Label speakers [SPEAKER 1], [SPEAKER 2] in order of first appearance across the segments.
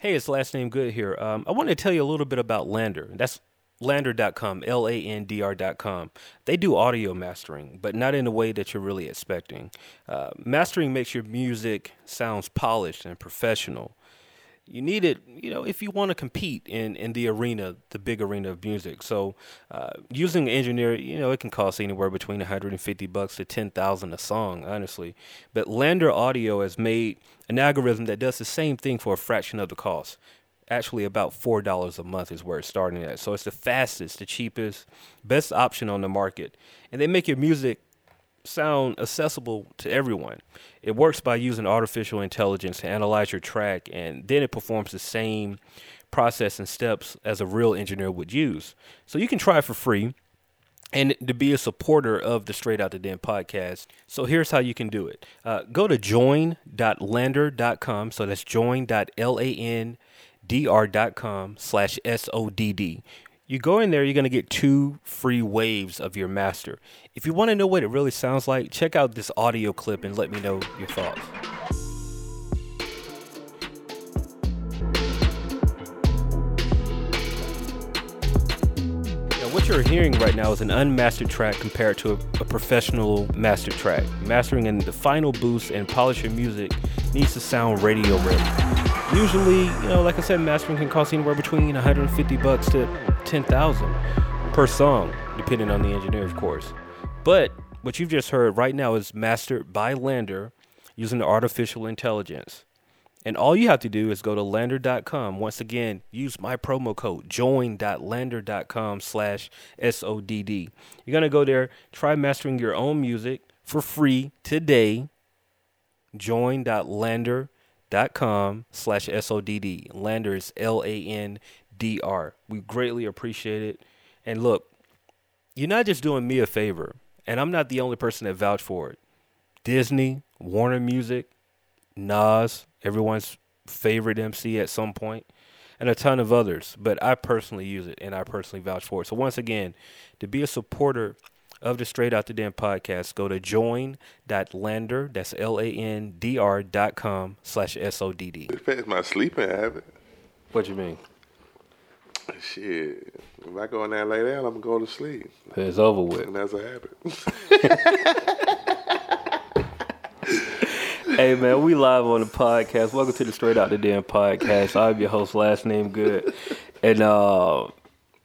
[SPEAKER 1] Hey, it's last name good here. Um, I want to tell you a little bit about LANDR. That's landr.com, L A N D R.com. They do audio mastering, but not in the way that you're really expecting. Uh, mastering makes your music sounds polished and professional. You need it, you know, if you want to compete in, in the arena, the big arena of music. So, uh, using an engineer, you know, it can cost anywhere between 150 bucks to 10,000 a song, honestly. But LANDR Audio has made an algorithm that does the same thing for a fraction of the cost actually about four dollars a month is where it's starting at. So it's the fastest, the cheapest, best option on the market, and they make your music sound accessible to everyone. It works by using artificial intelligence to analyze your track, and then it performs the same process and steps as a real engineer would use. So you can try for free. And to be a supporter of the Straight Out the Den podcast. So here's how you can do it. Uh, go to join.landr.com. So that's join.lan dr.com slash S-O-D-D. You go in there, you're going to get two free waves of your master. If you want to know what it really sounds like, check out this audio clip and let me know your thoughts. What you're hearing right now is an unmastered track compared to a, a professional master track. Mastering in the final boost and polish your music needs to sound radio ready. Usually, you know, like I said, mastering can cost anywhere between 150 bucks to 10,000 per song, depending on the engineer, of course. But what you've just heard right now is mastered by LANDR using artificial intelligence. And all you have to do is go to landr.com. Once again, use my promo code join.landr.com slash SODD. You're going to go there, try mastering your own music for free today. Join.landr.com slash SODD. LANDR is L-A-N-D-R. We greatly appreciate it. And look, you're not just doing me a favor, and I'm not the only person that vouched for it. Disney, Warner Music, Nas, everyone's favorite MC at some point, and a ton of others. But I personally use it, and I personally vouch for it. So once again, to be a supporter – of the Straight Out the Den podcast, go to join.landr, that's L-A-N-D-R dot com slash S-O-D-D.
[SPEAKER 2] It affects my sleeping habit.
[SPEAKER 1] What you mean?
[SPEAKER 2] Shit. If I go in there and lay down, I'm going to go to sleep.
[SPEAKER 1] It's over with.
[SPEAKER 2] And that's a habit.
[SPEAKER 1] hey man, we live on the podcast. Welcome to the Straight Out the Den podcast. I'm your host, last name good. And uh,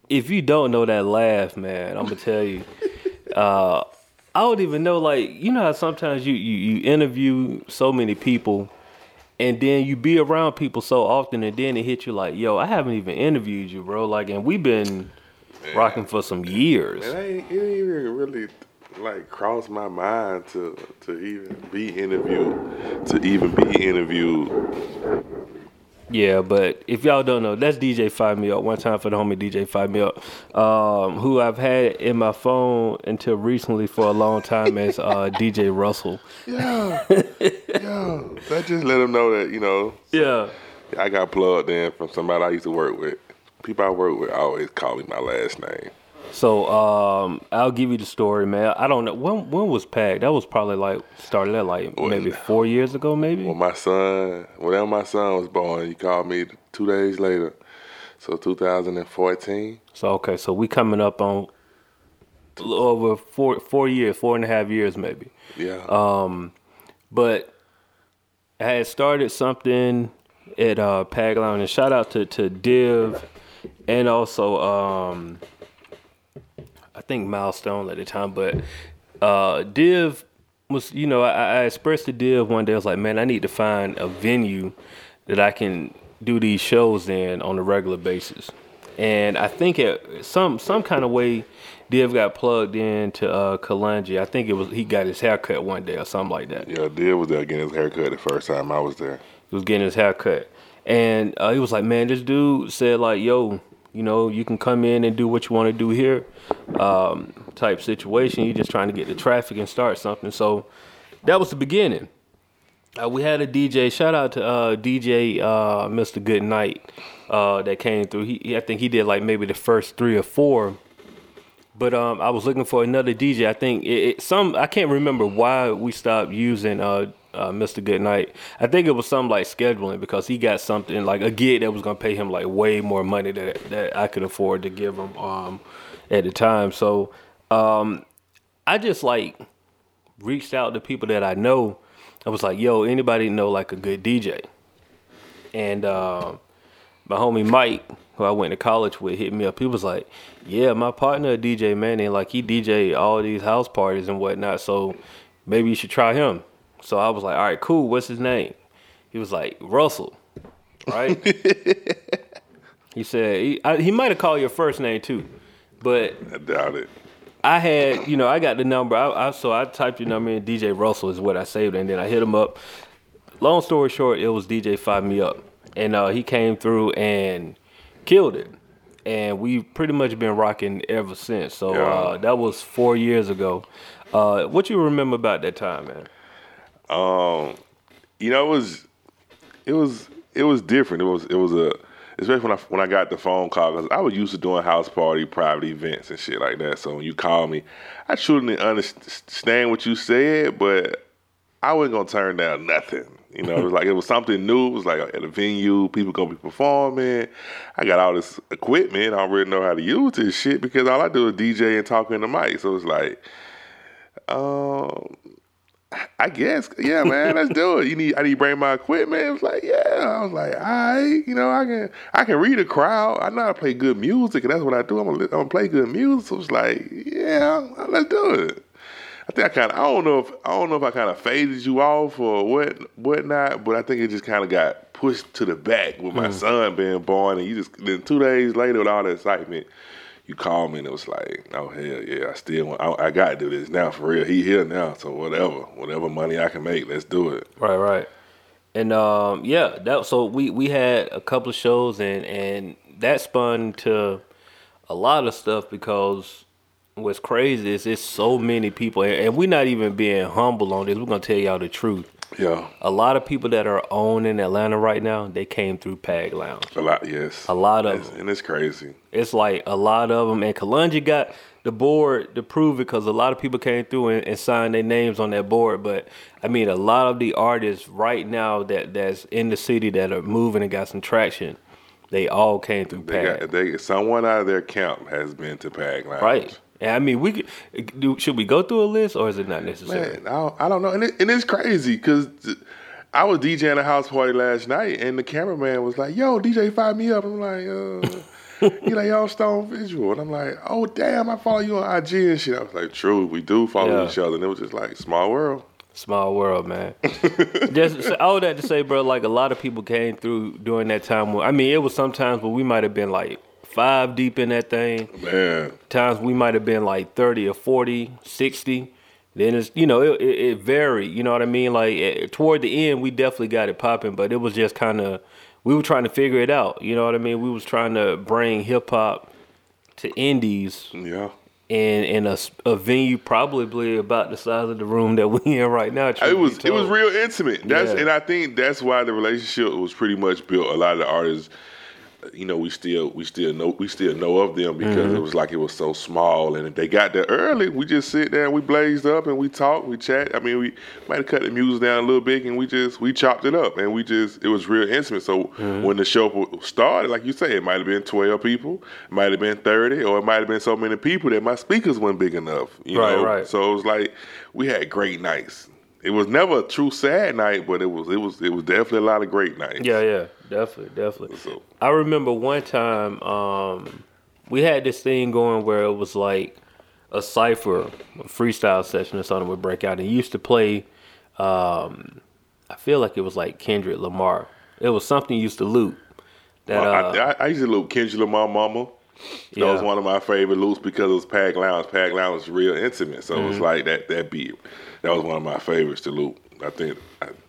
[SPEAKER 1] if you don't know that laugh, man, I'm gonna tell you uh, I don't even know. Like you know how sometimes you, you you interview so many people, and then you be around people so often, and then it hit you like, yo, I haven't even interviewed you, bro. Like, and we've been man, rocking for some years.
[SPEAKER 2] Man, it ain't, it ain't even really like crossed my mind to to even be interviewed, to even be interviewed
[SPEAKER 1] yeah, but if y'all don't know, that's DJ FyeMeUp. One time for the homie DJ FyeMeUp, um, who I've had in my phone until recently for a long time as uh, DJ Russell.
[SPEAKER 2] Yeah, yeah. That just let him know that you know.
[SPEAKER 1] Yeah.
[SPEAKER 2] I got plugged in from somebody I used to work with. People I work with always call me my last name.
[SPEAKER 1] So um, I'll give you the story, man. I don't know when when was Pack. That was probably like started at like well, maybe four years ago, maybe.
[SPEAKER 2] When my son, whenever my son was born, he called me two days later. So 2014.
[SPEAKER 1] So okay, so we coming up on over four four years, four and a half years maybe.
[SPEAKER 2] Yeah.
[SPEAKER 1] Um, but I had started something at uh, Pag Lounge, and shout out to to Div, and also um I think milestone at the time, but uh, Div was, you know, I, I expressed to Div one day. I was like, man, I need to find a venue that I can do these shows in on a regular basis. And I think it some some kind of way, Div got plugged into uh, Kalanji. I think it was he got his haircut one day or something like that.
[SPEAKER 2] Yeah, Div was there getting his haircut the first time I was there.
[SPEAKER 1] He was getting his haircut, and uh, he was like, "Man, this dude said like, yo, you know, you can come in and do what you want to do here, um, type situation. You're just trying to get the traffic and start something. So that was the beginning. Uh, we had a DJ. Shout out to uh, DJ uh, Mr. Goodnight uh, that came through. He, I think he did like maybe the first three or four. But um, I was looking for another DJ. I think it, it, some I can't remember why we stopped using uh, Mr. Goodnight. I think it was something like scheduling because he got something like a gig that was gonna pay him like way more money that that I could afford to give him um, at the time. So um, I just like reached out to people that I know. I was like, "Yo, anybody know like a good DJ?" And uh, my homie Mike, who I went to college with, hit me up. He was like, "Yeah, my partner DJ Manning, like he DJ all these house parties and whatnot. So maybe you should try him." So I was like, "All right, cool. What's his name?" He was like, "Russell." Right? he said he, I, he might have called your first name too, but
[SPEAKER 2] I doubt it.
[SPEAKER 1] I had, you know, I got the number. I, I so I typed your number in. DJ Russell is what I saved, and then I hit him up. Long story short, it was DJ FyeMeUp, and uh, he came through and killed it. And we've pretty much been rocking ever since. So
[SPEAKER 2] Yeah.
[SPEAKER 1] uh, that was four years ago. Uh, what you remember about that time, man?
[SPEAKER 2] Um, you know, it was, it was, it was different. It was, it was a, especially when I when I got the phone call because I was used to doing house party, private events, and shit like that. So when you call me, I truly understand what you said, but I wasn't gonna turn down nothing. You know, it was like it was something new. It was like at a venue, people gonna be performing. I got all this equipment. I already know how to use this shit because all I do is DJ and talk in the mic. So it's like, um, I guess, yeah, man, let's do it. You need, I need to bring my equipment. It was like, yeah. I was like, all right, you know, I can, I can read a crowd. I know how to play good music, and that's what I do. I'm gonna, I'm gonna play good music. So it's like, yeah, let's do it. I think I kind of, I don't know if, I don't know if I kind of faded you off or what, whatnot, but I think it just kind of got pushed to the back with my hmm. son being born, and you just, then two days later with all the excitement you called me and it was like, oh hell yeah, I still want, I, I got to do this now for real. He here now, so whatever, whatever money I can make, let's do it.
[SPEAKER 1] Right, right. And um, yeah, that so we we had a couple of shows and and that spun to a lot of stuff because what's crazy is it's so many people and, and we're not even being humble on this. We're gonna tell y'all the truth.
[SPEAKER 2] Yeah,
[SPEAKER 1] A lot of people that are owning Atlanta right now, they came through Pag Lounge.
[SPEAKER 2] a lot, yes,
[SPEAKER 1] A lot of
[SPEAKER 2] It's-
[SPEAKER 1] them.
[SPEAKER 2] and it's crazy.
[SPEAKER 1] It's like a lot of them, and Kalungi got the board to prove it because a lot of people came through and, and signed their names on that board. But I mean, a lot of the artists right now that that's in the city that are moving and got some traction, they all came through
[SPEAKER 2] They
[SPEAKER 1] Pag.
[SPEAKER 2] got, they someone out of their camp has been to Pag Lounge.
[SPEAKER 1] right. And I mean, we could, do, should we go through a list or is it not necessary?
[SPEAKER 2] Man, I don't, I don't know, and, it, and it's crazy because I was DJing a house party last night, and the cameraman was like, "Yo, DJ, fire me up." I'm like, uh, he like, "Yo, Stone Visual," and I'm like, "Oh, damn, I follow you on IG and shit." I was like, "True, we do follow
[SPEAKER 1] Yeah.
[SPEAKER 2] each other," and it was just like small world.
[SPEAKER 1] Small world, man. Just all that to say, bro. Like a lot of people came through during that time. When, I mean, it was sometimes where we might have been like five deep in that thing.
[SPEAKER 2] Man,
[SPEAKER 1] times we might have been like 30 or 40 60 then it's you know it, it, it varied you know what i mean like eh, toward the end we definitely got it popping but it was just kind of we were trying to figure it out you know what i mean we was trying to bring hip-hop to indies
[SPEAKER 2] yeah.
[SPEAKER 1] And in a, a venue probably about the size of the room that we in right now
[SPEAKER 2] It was it was real intimate. That's
[SPEAKER 1] Yeah.
[SPEAKER 2] and I think that's why the relationship was pretty much built. A lot of the artists, you know, we still we still know we still know of them because
[SPEAKER 1] Mm-hmm.
[SPEAKER 2] it was like it was so small. And if they got there early, we just sit there and we blazed up and we talked, we chat. I mean, we might have cut the music down a little bit and we just we chopped it up and we just it was real intimate. So
[SPEAKER 1] Mm-hmm.
[SPEAKER 2] when the show started, like you say, it might have been twelve people, might have been thirty, or it might have been so many people that my speakers weren't big enough. You
[SPEAKER 1] Right,
[SPEAKER 2] know,
[SPEAKER 1] right.
[SPEAKER 2] so it was like we had great nights. It was never a true sad night, but it was it was it was definitely a lot of great nights.
[SPEAKER 1] Yeah, yeah, definitely, definitely.
[SPEAKER 2] So
[SPEAKER 1] I remember one time um, we had this thing going where it was like a cipher, a freestyle session or something would break out, and used to play. Um, I feel like it was like Kendrick Lamar. It was something used to loop. That
[SPEAKER 2] Well,
[SPEAKER 1] uh,
[SPEAKER 2] I, I, used to loop Kendrick Lamar Mama. That
[SPEAKER 1] Yeah.
[SPEAKER 2] was one of my favorite loops because it was Pag Lounge. Pag Lounge was real intimate, so it
[SPEAKER 1] Mm-hmm.
[SPEAKER 2] was like that that beat. That was one of my favorites to loop. I think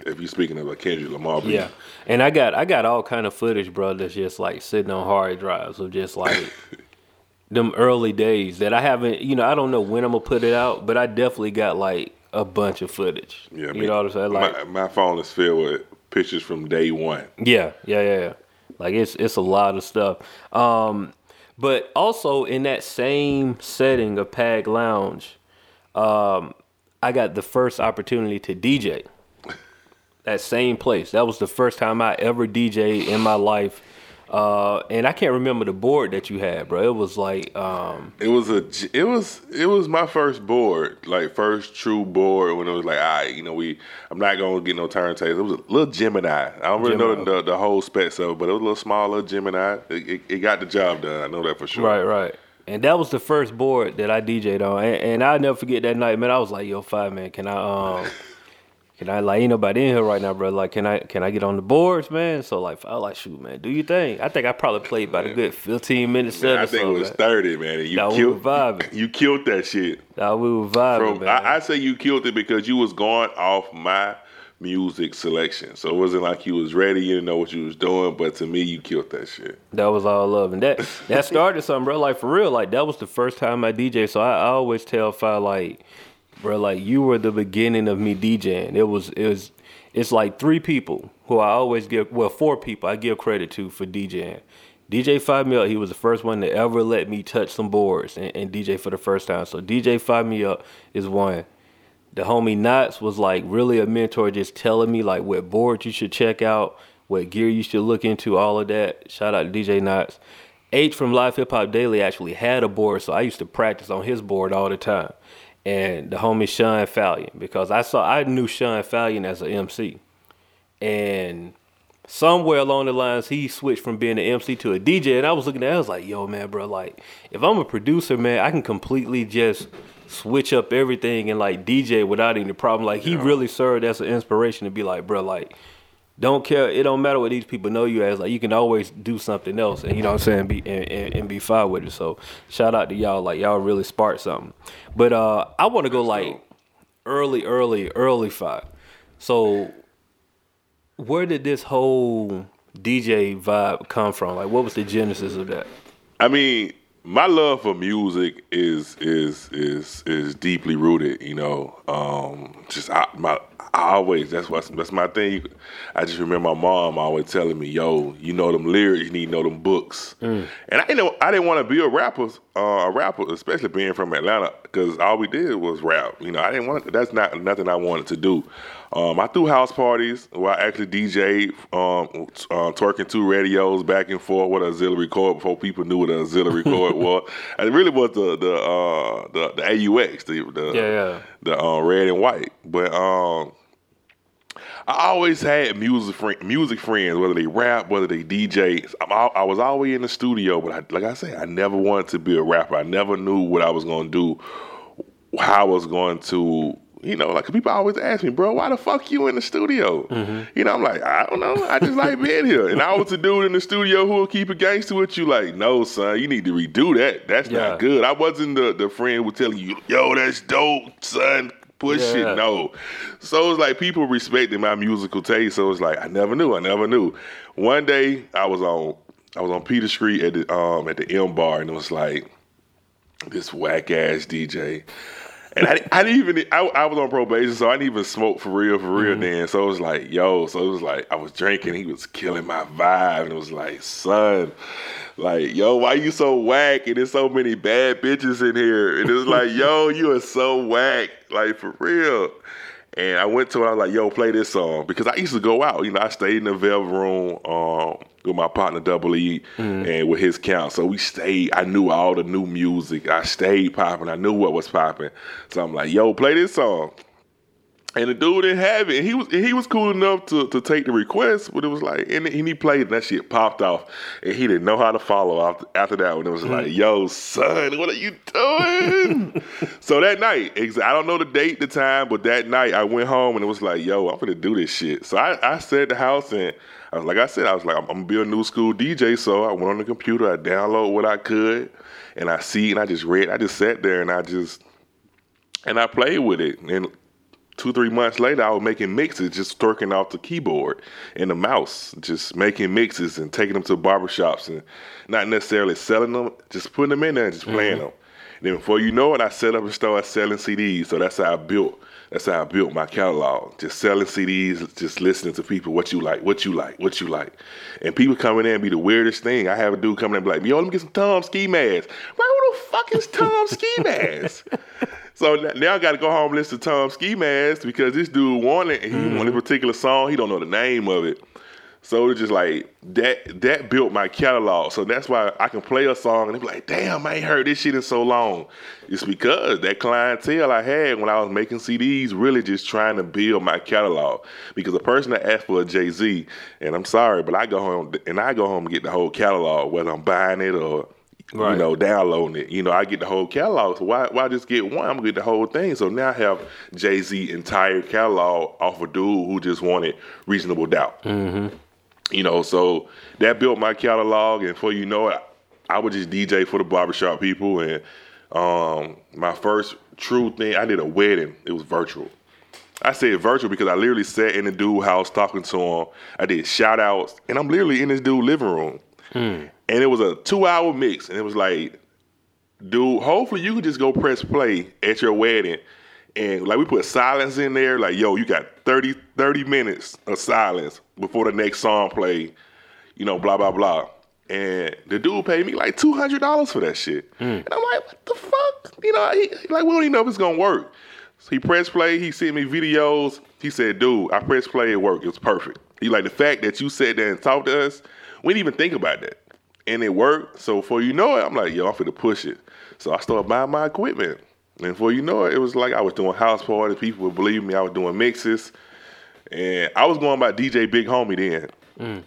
[SPEAKER 2] if you're speaking of a Kendrick Lamar beat,
[SPEAKER 1] yeah, and I got I got all kind of footage, bro. That's just like sitting on hard drives of just like them early days that I haven't. You know, I don't know when I'm gonna put it out, but I definitely got like a bunch of footage.
[SPEAKER 2] yeah,
[SPEAKER 1] you know what I'm saying? Like,
[SPEAKER 2] my, my phone is filled with pictures from day one.
[SPEAKER 1] Yeah, yeah, yeah, yeah. Like it's it's a lot of stuff. Um, but also in that same setting of Pag Lounge, um, I got the first opportunity to DJ. That same place. That was the first time I ever DJ in my life. Uh, and I can't remember the board that you had, bro. It was like um,
[SPEAKER 2] It was a it was it was my first board, like first true board when it was like, all right, you know, we I'm not gonna get no turntables. It was a little Gemini. I don't really know
[SPEAKER 1] Gemini.
[SPEAKER 2] the, the, the whole specs of it, but it was a little small little Gemini. It, it, it got the job done. I know that for sure.
[SPEAKER 1] Right, right. And that was the first board that I DJ'd on. And, and I'll never forget that night, man. I was like, yo, five man, can I um can I like ain't nobody in here right now, bro? Like can I can I get on the boards, man? So like I was like, shoot, man, do you think? I think I probably played about a good fifteen minutes set
[SPEAKER 2] I think it was
[SPEAKER 1] man.
[SPEAKER 2] thirty, man. And you
[SPEAKER 1] Nah, we
[SPEAKER 2] killed
[SPEAKER 1] were.
[SPEAKER 2] You killed that shit.
[SPEAKER 1] Nah, we were vibing,
[SPEAKER 2] From,
[SPEAKER 1] man.
[SPEAKER 2] I, I say you killed it because you was going off my music selection. So it wasn't like you was ready, you didn't know what you was doing, but to me you killed that shit.
[SPEAKER 1] That was all love, and that that started something, bro. Like for real, like that was the first time I DJ. So I, I always tell Fye like, bro, like you were the beginning of me DJing. It was it was it's like three people who I always give well four people I give credit to for DJing. DJ FyeMeUp, he was the first one to ever let me touch some boards and, and DJ for the first time. So DJ FyeMeUp is one. The homie Knots was like really a mentor, just telling me like what boards you should check out, what gear you should look into, all of that. Shout out to DJ Knots. H from Live Hip Hop Daily actually had a board, so I used to practice on his board all the time. And the homie Sean Fallion, because I saw I knew Sean Fallion as an MC. And somewhere along the lines he switched from being an MC to a DJ and I was looking at it, I was like, yo man, bro, like if I'm a producer, man, I can completely just switch up everything and like DJ without any problem. Like he really served as an inspiration to be like, bro, like don't care. It don't matter what these people know you as. Like you can always do something else, and you know what I'm saying, be and, and, and be fine with it. So shout out to y'all. Like y'all really sparked something. But uh, I want to go like early, early, early five. So where did this whole DJ vibe come from? Like, what was the genesis of that?
[SPEAKER 2] I mean, my love for music is is is is deeply rooted. You know, um, just I, my I always that's what that's my thing. I just remember my mom always telling me, "Yo, you know them lyrics, you need to know them books." And I didn't know I didn't want to be a rapper, uh, a rapper, especially being from Atlanta, because all we did was rap. You know, I didn't want that's not nothing I wanted to do. Um, I threw house parties where I actually DJ'd, um, uh, twerking two radios back and forth with an auxiliary cord before people knew what an auxiliary cord was. And it really was the the uh, the, the AUX, the the,
[SPEAKER 1] Yeah, yeah.
[SPEAKER 2] the uh, red and white. But um, I always had music friend, music friends, whether they rap, whether they DJ. I was always in the studio, but I, like I say, I never wanted to be a rapper. I never knew what I was going to do, how I was going to, you know, like people always ask me, bro, why the fuck you in the studio? Mm-hmm. You know, I'm like, I don't know. I just like being here. And I was a dude in the studio who will keep a gangster with you. Like, no, son, you need to redo that. That's
[SPEAKER 1] Yeah.
[SPEAKER 2] not good. I wasn't the, the friend who telling you, yo, that's dope, son. Push
[SPEAKER 1] Yeah.
[SPEAKER 2] it. No. So it's like people respected my musical taste. So it's like I never knew. I never knew. One day I was on I was on Peter Street at the um at the M bar and it was like this whack ass DJ. And I, I didn't even I, I was on probation, so I didn't even smoke for real, for real then. So it was like, yo, so it was like I was drinking, he was killing my vibe, and it was like, son, like, yo, why you so whack? And there's so many bad bitches in here. And it was like, yo, you are so whack, like for real. And I went to it, I was like, yo, play this song. Because I used to go out. You know, I stayed in the Velvet Room um, with my partner Double E and with his count. So we stayed. I knew all the new music. I stayed popping. I knew what was popping. So I'm like, yo, play this song. And the dude didn't have it. And he was he was cool enough to, to take the request, but it was like, and, and he played, and that shit popped off, and he didn't know how to follow after, after that one. It was like, mm. yo, son, what are you doing? so that night, I don't know the date, the time, but that night I went home and it was like, yo, I'm gonna do this shit. So I, I at the house and I was like I said, I was like, I'm, I'm gonna be a new school DJ. So I went on the computer, I download what I could, and I see, and I just read, I just sat there and I just and I played with it. And two, three months later, I was making mixes, just twerking off the keyboard and the mouse, just making mixes and taking them to barbershops and not necessarily selling them, just putting them in there and just mm-hmm. playing them. And then before you know it, I set up and started selling CDs. So that's how I built. That's how I built my catalog. Just selling CDs, just listening to people, what you like, what you like, what you like. And people coming in and be the weirdest thing. I have a dude coming in and be like, yo, let me get some Tom Ski Mask. Bro, who the fuck is Tom Ski Mask? So now I got to go home and listen to Tom Ski Mask because this dude wanted he wanted a mm-hmm. particular song. He don't know the name of it. So it's just like that. That built my catalog. So that's why I can play a song and they be like, "Damn, I ain't heard this shit in so long." It's because that clientele I had when I was making CDs really just trying to build my catalog. Because a person that asked for a Jay Z, and I'm sorry, but I go home and I go home and get the whole catalog, whether I'm buying it or you know downloading it. You know, I get the whole catalog. So why why just get one? I'm gonna get the whole thing. So now I have Jay Z entire catalog off a dude who just wanted reasonable doubt. You know, so that built my catalog, and for you know it, I would just DJ for the barbershop people. And um, my first true thing, I did a wedding. It was virtual. I said virtual because I literally sat in the dude house talking to him. I did shout outs, and I'm literally in this dude living room. And it was a two hour mix, and it was like, dude, hopefully you could just go press play at your wedding. And like we put silence in there, like, yo, you got 30, 30 minutes of silence before the next song play, you know, blah, blah, blah. And the dude paid me like two hundred dollars for that shit. Mm. And I'm like, what the fuck? You know, he, like we don't even know if it's gonna work. So he pressed play, he sent me videos. He said, dude, I pressed play, it worked. It was perfect. He like the fact that you sat there and talked to us, we didn't even think about that. And it worked. So for you know it, I'm like, yo, I'm finna push it. So I started buying my equipment. And for you know it, it was like I was doing house parties. People would believe me. I was doing mixes. And I was going by DJ Big Homie then.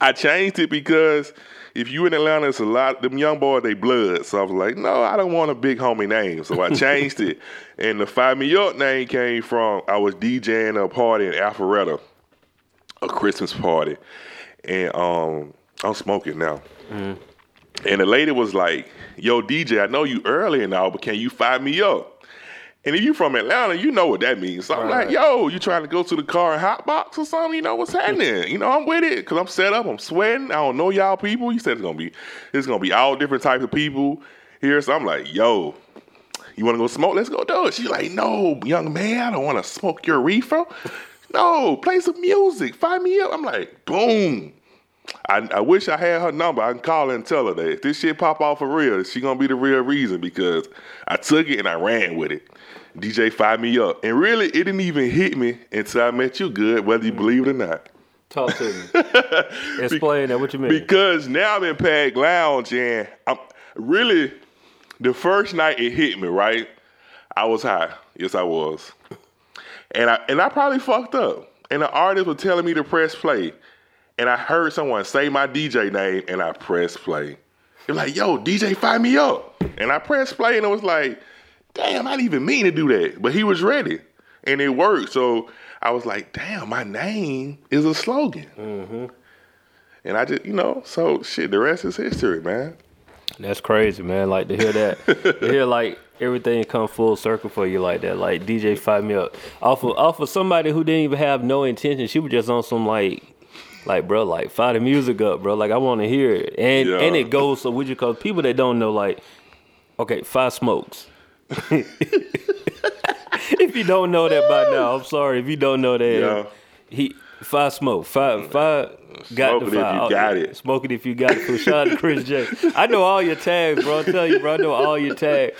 [SPEAKER 2] I changed it because if you in Atlanta, it's a lot them young boys, they blood. So I was like, no, I don't want a big homie name. So I changed it. And the FyeMeUp name came from I was DJing a party in Alpharetta, a Christmas party. And um I'm smoking now. And the lady was like, yo, DJ, I know you early and all, but can you fire me up? And if you from Atlanta, you know what that means. So I'm
[SPEAKER 1] Right.
[SPEAKER 2] like, yo, you trying to go to the car and hotbox or something? You know what's happening? You know, I'm with it because I'm set up. I'm sweating. I don't know y'all people. You said it's gonna be, it's gonna be all different types of people here. So I'm like, yo, you want to go smoke? Let's go do it. She's like, no, young man, I don't want to smoke your reefer. no, play some music. Find me up. I'm like, boom. I, I wish I had her number. I can call her and tell her that if this shit pop off for real, she gonna be the real reason because I took it and I ran with it. DJ FyeMeUp, and really, it didn't even hit me until I met you. Good, whether you mm-hmm. believe it or not.
[SPEAKER 1] Talk to me. Explain that. What you mean?
[SPEAKER 2] Because now I'm in Pag Lounge and I'm really the first night it hit me, right? I was high. Yes, I was. And I and I probably fucked up. And the artist was telling me to press play. And I heard someone say my DJ name and I pressed play. They're like, yo, DJ, fire me up. And I pressed play and it was like, damn, I didn't even mean to do that. But he was ready. And it worked. So I was like, damn, my name is a slogan. Mm-hmm. And I just, you know, so shit, the rest is history, man.
[SPEAKER 1] That's crazy, man. Like to hear that, to hear like everything come full circle for you like that. Like DJ FyeMeUp off of off of somebody who didn't even have no intention. She was just on some like, like bro, like fire the music up, bro. Like I want to hear it, and
[SPEAKER 2] Yeah.
[SPEAKER 1] and it goes so would you call people that don't know like, okay, five smokes. if you don't know that by now, I'm sorry. If you don't know that,
[SPEAKER 2] Yeah.
[SPEAKER 1] he five smoke, five five. Got
[SPEAKER 2] Smoke
[SPEAKER 1] the
[SPEAKER 2] it if
[SPEAKER 1] five.
[SPEAKER 2] you got it.
[SPEAKER 1] Smoke it if you got it. Shout out to Chris J. I know all your tags, bro. I tell you, bro. I know all your tags.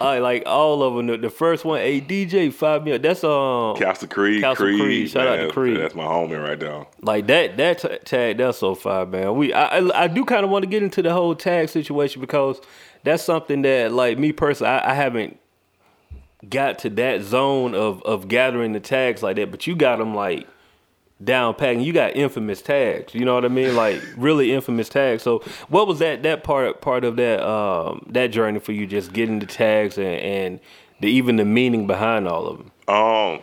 [SPEAKER 1] I like all of them. The, first one, a DJ five up. That's um
[SPEAKER 2] Castle Creed,
[SPEAKER 1] Castle
[SPEAKER 2] Creed.
[SPEAKER 1] Creed. Shout out to
[SPEAKER 2] man,
[SPEAKER 1] Creed.
[SPEAKER 2] That's my homie right there.
[SPEAKER 1] like that that tag. That's so fire, man. We I I, I do kind of want to get into the whole tag situation because that's something that like me personally I, I haven't got to that zone of of gathering the tags like that. But you got them like down pat and you got infamous tags you know what i mean? Like really infamous tags. So what was that that part part of that um that journey for you just getting the tags and and the even the meaning behind all of them
[SPEAKER 2] Um,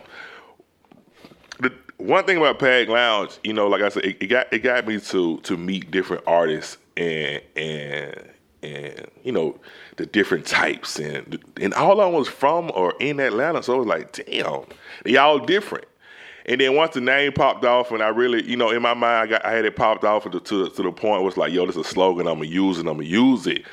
[SPEAKER 2] the one thing about Pag Lounge, you know, like I said, it, it got it got me to to meet different artists and and and you know the different types and and all of them was from or in Atlanta, so it was like, damn, they all different. And then once the name popped off, and I really, you know, in my mind, I, got, I had it popped off to, to, to the point where it's like, yo, this is a slogan. I'm gonna use it. I'm gonna use it.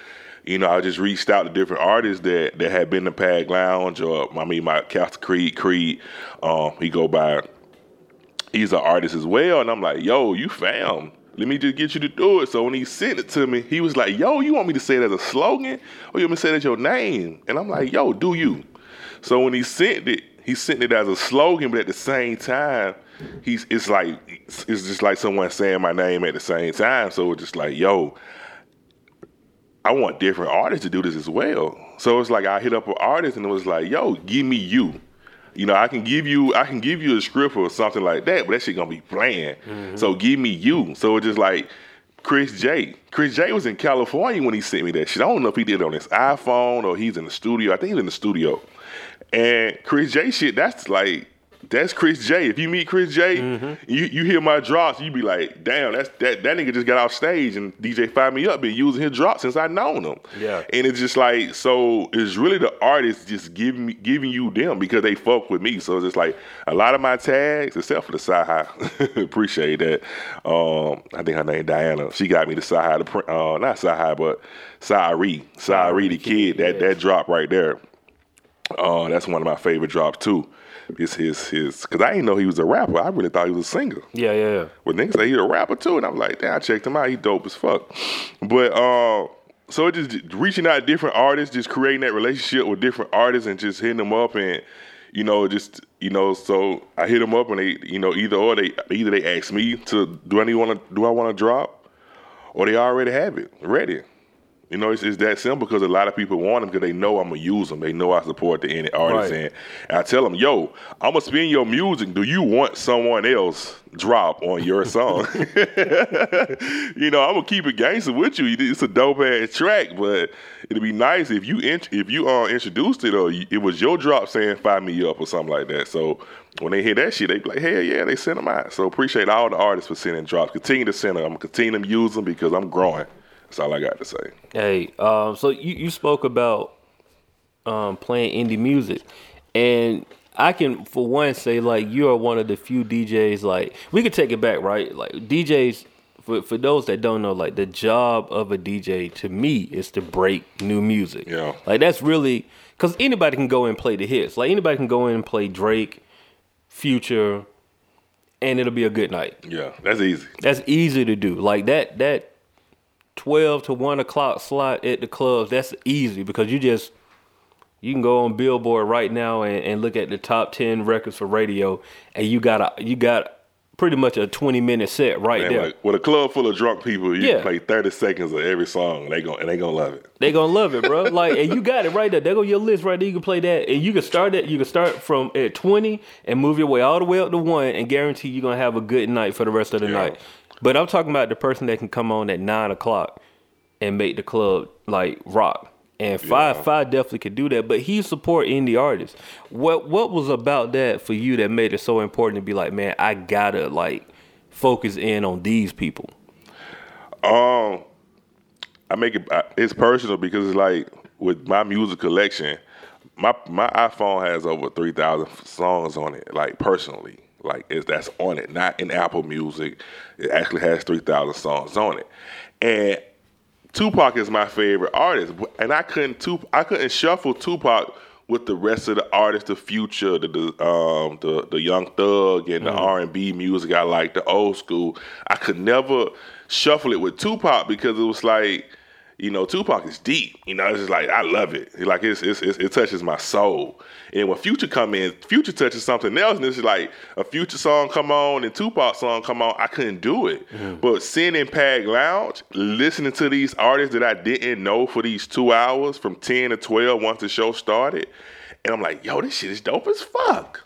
[SPEAKER 2] You know, I just reached out to different artists that that had been to Pag Lounge, or I mean, my Castle Creed, Creed. Um, he go by. He's an artist as well, and I'm like, yo, you found. Let me just get you to do it. So when he sent it to me, he was like, yo, you want me to say it as a slogan, or you want me to say it as your name? And I'm like, yo, do you? So when he sent it, he sent it as a slogan, but at the same time, he's it's like it's, just like someone saying my name at the same time. So it's just like, yo, I want different artists to do this as well. So it's like I hit up an artist and it was like, yo, give me you. You know, I can give you I can give you a script or something like that, but that shit gonna be playing. Mm-hmm. So give me you. So it's just like Chris J. Chris J was in California when he sent me that shit. I don't know if he did it on his iPhone or he's in the studio. I think he's in the studio. And Chris J shit, that's like that's Chris J. If you meet Chris J, you, you hear my drops, you be like, damn, that's that that nigga just got off stage and DJ FyeMeUp been using his drops since I known him.
[SPEAKER 1] Yeah.
[SPEAKER 2] And it's just like so it's really the artist just giving me giving you them because they fuck with me. So it's just like a lot of my tags, except for the side high. Appreciate that. Um, I think her name Diana. She got me the side high, the uh not side high, but Sari. Sari the kid, that that drop right there. Uh, that's one of my favorite drops too. It's his his because I didn't know he was a rapper. I really thought he was a singer.
[SPEAKER 1] Yeah, yeah, yeah.
[SPEAKER 2] But niggas say he a rapper too, and I'm like, damn, I checked him out. He dope as fuck. But uh, so it just reaching out to different artists, just creating that relationship with different artists, and just hitting them up, and you know, just you know, so I hit them up, and they, you know, either or they either they ask me to do I want to do I want to drop, or they already have it ready. You know, it's, it's that simple because a lot of people want them because they know I'm gonna use them. They know I support the indie artist,
[SPEAKER 1] Right.
[SPEAKER 2] and, I tell them, "Yo, I'm gonna spin your music. Do you want someone else drop on your song?" you know, I'm gonna keep it gangster with you. It's a dope ass track, but it'd be nice if you int- if you uh, introduced it or you, it was your drop saying "Fire Me Up" or something like that. So when they hear that shit, they be like, "Hell yeah!" They send them out. So appreciate all the artists for sending drops. Continue to send them. I'm gonna continue to use them because I'm growing. That's all I got to say.
[SPEAKER 1] Hey, um, so you, you spoke about um, playing indie music, and I can, for one, say like you are one of the few DJs. Like we could take it back, right? Like DJs, for for those that don't know, like the job of a DJ to me is to break new music.
[SPEAKER 2] Yeah.
[SPEAKER 1] like that's really because anybody can go and play the hits. Like anybody can go in and play Drake, Future, and it'll be a good night.
[SPEAKER 2] Yeah, that's easy.
[SPEAKER 1] That's easy to do. Like that that twelve to one o'clock slot at the clubs, that's easy because you just you can go on Billboard right now and, and look at the top ten records for radio and you got a you got pretty much a twenty minute set right
[SPEAKER 2] Man,
[SPEAKER 1] there.
[SPEAKER 2] like, with a club full of drunk people, you
[SPEAKER 1] Yeah.
[SPEAKER 2] can play 30 seconds of every song, and they gon' and they gonna love it.
[SPEAKER 1] They gonna love it, bro. Like, and you got it right there. There go your list right there. You can play that, and you can start it. You can start from at twenty and move your way all the way up to one, and guarantee you're gonna have a good night for the rest of the
[SPEAKER 2] Yeah.
[SPEAKER 1] night. But I'm talking about the person that can come on at nine o'clock and make the club like rock. And five
[SPEAKER 2] Yeah.
[SPEAKER 1] five definitely could do that. But he support indie artists. What what was about that for you that made it so important to be like, man, I gotta like focus in on these people.
[SPEAKER 2] Um, I make it. It's personal because it's like with my music collection, my my iPhone has over three thousand songs on it. Like personally, like it's that's on it, not in Apple Music. It actually has three thousand songs on it, and Tupac is my favorite artist, and I couldn't Tup- I couldn't shuffle Tupac with the rest of the artists, the Future, the the um the, the Young Thug, and the R and B music. I like the old school. I could never shuffle it with Tupac because it was like, you know, Tupac is deep. You know, it's just like I love it. Like it's, it's, it's it touches my soul. And when Future come in, Future touches something else, and it's like a Future song come on and Tupac song come on. I couldn't do it. But sitting in Pag Lounge, listening to these artists that I didn't know for these two hours from ten to twelve once the show started, and I'm like, yo, this shit is dope as fuck.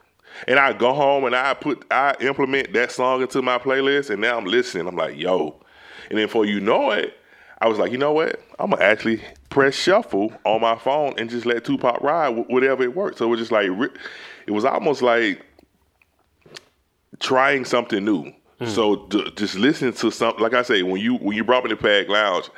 [SPEAKER 2] And I go home and I put I implement that song into my playlist, and now I'm listening. I'm like, yo. And then before you know it, I was like, you know what? I'm gonna actually press shuffle on my phone and just let Tupac ride whatever it works. So it was just like it was almost like trying something new. Hmm. So d- just listening to something, like I say, when you when you brought me to Pag Lounge,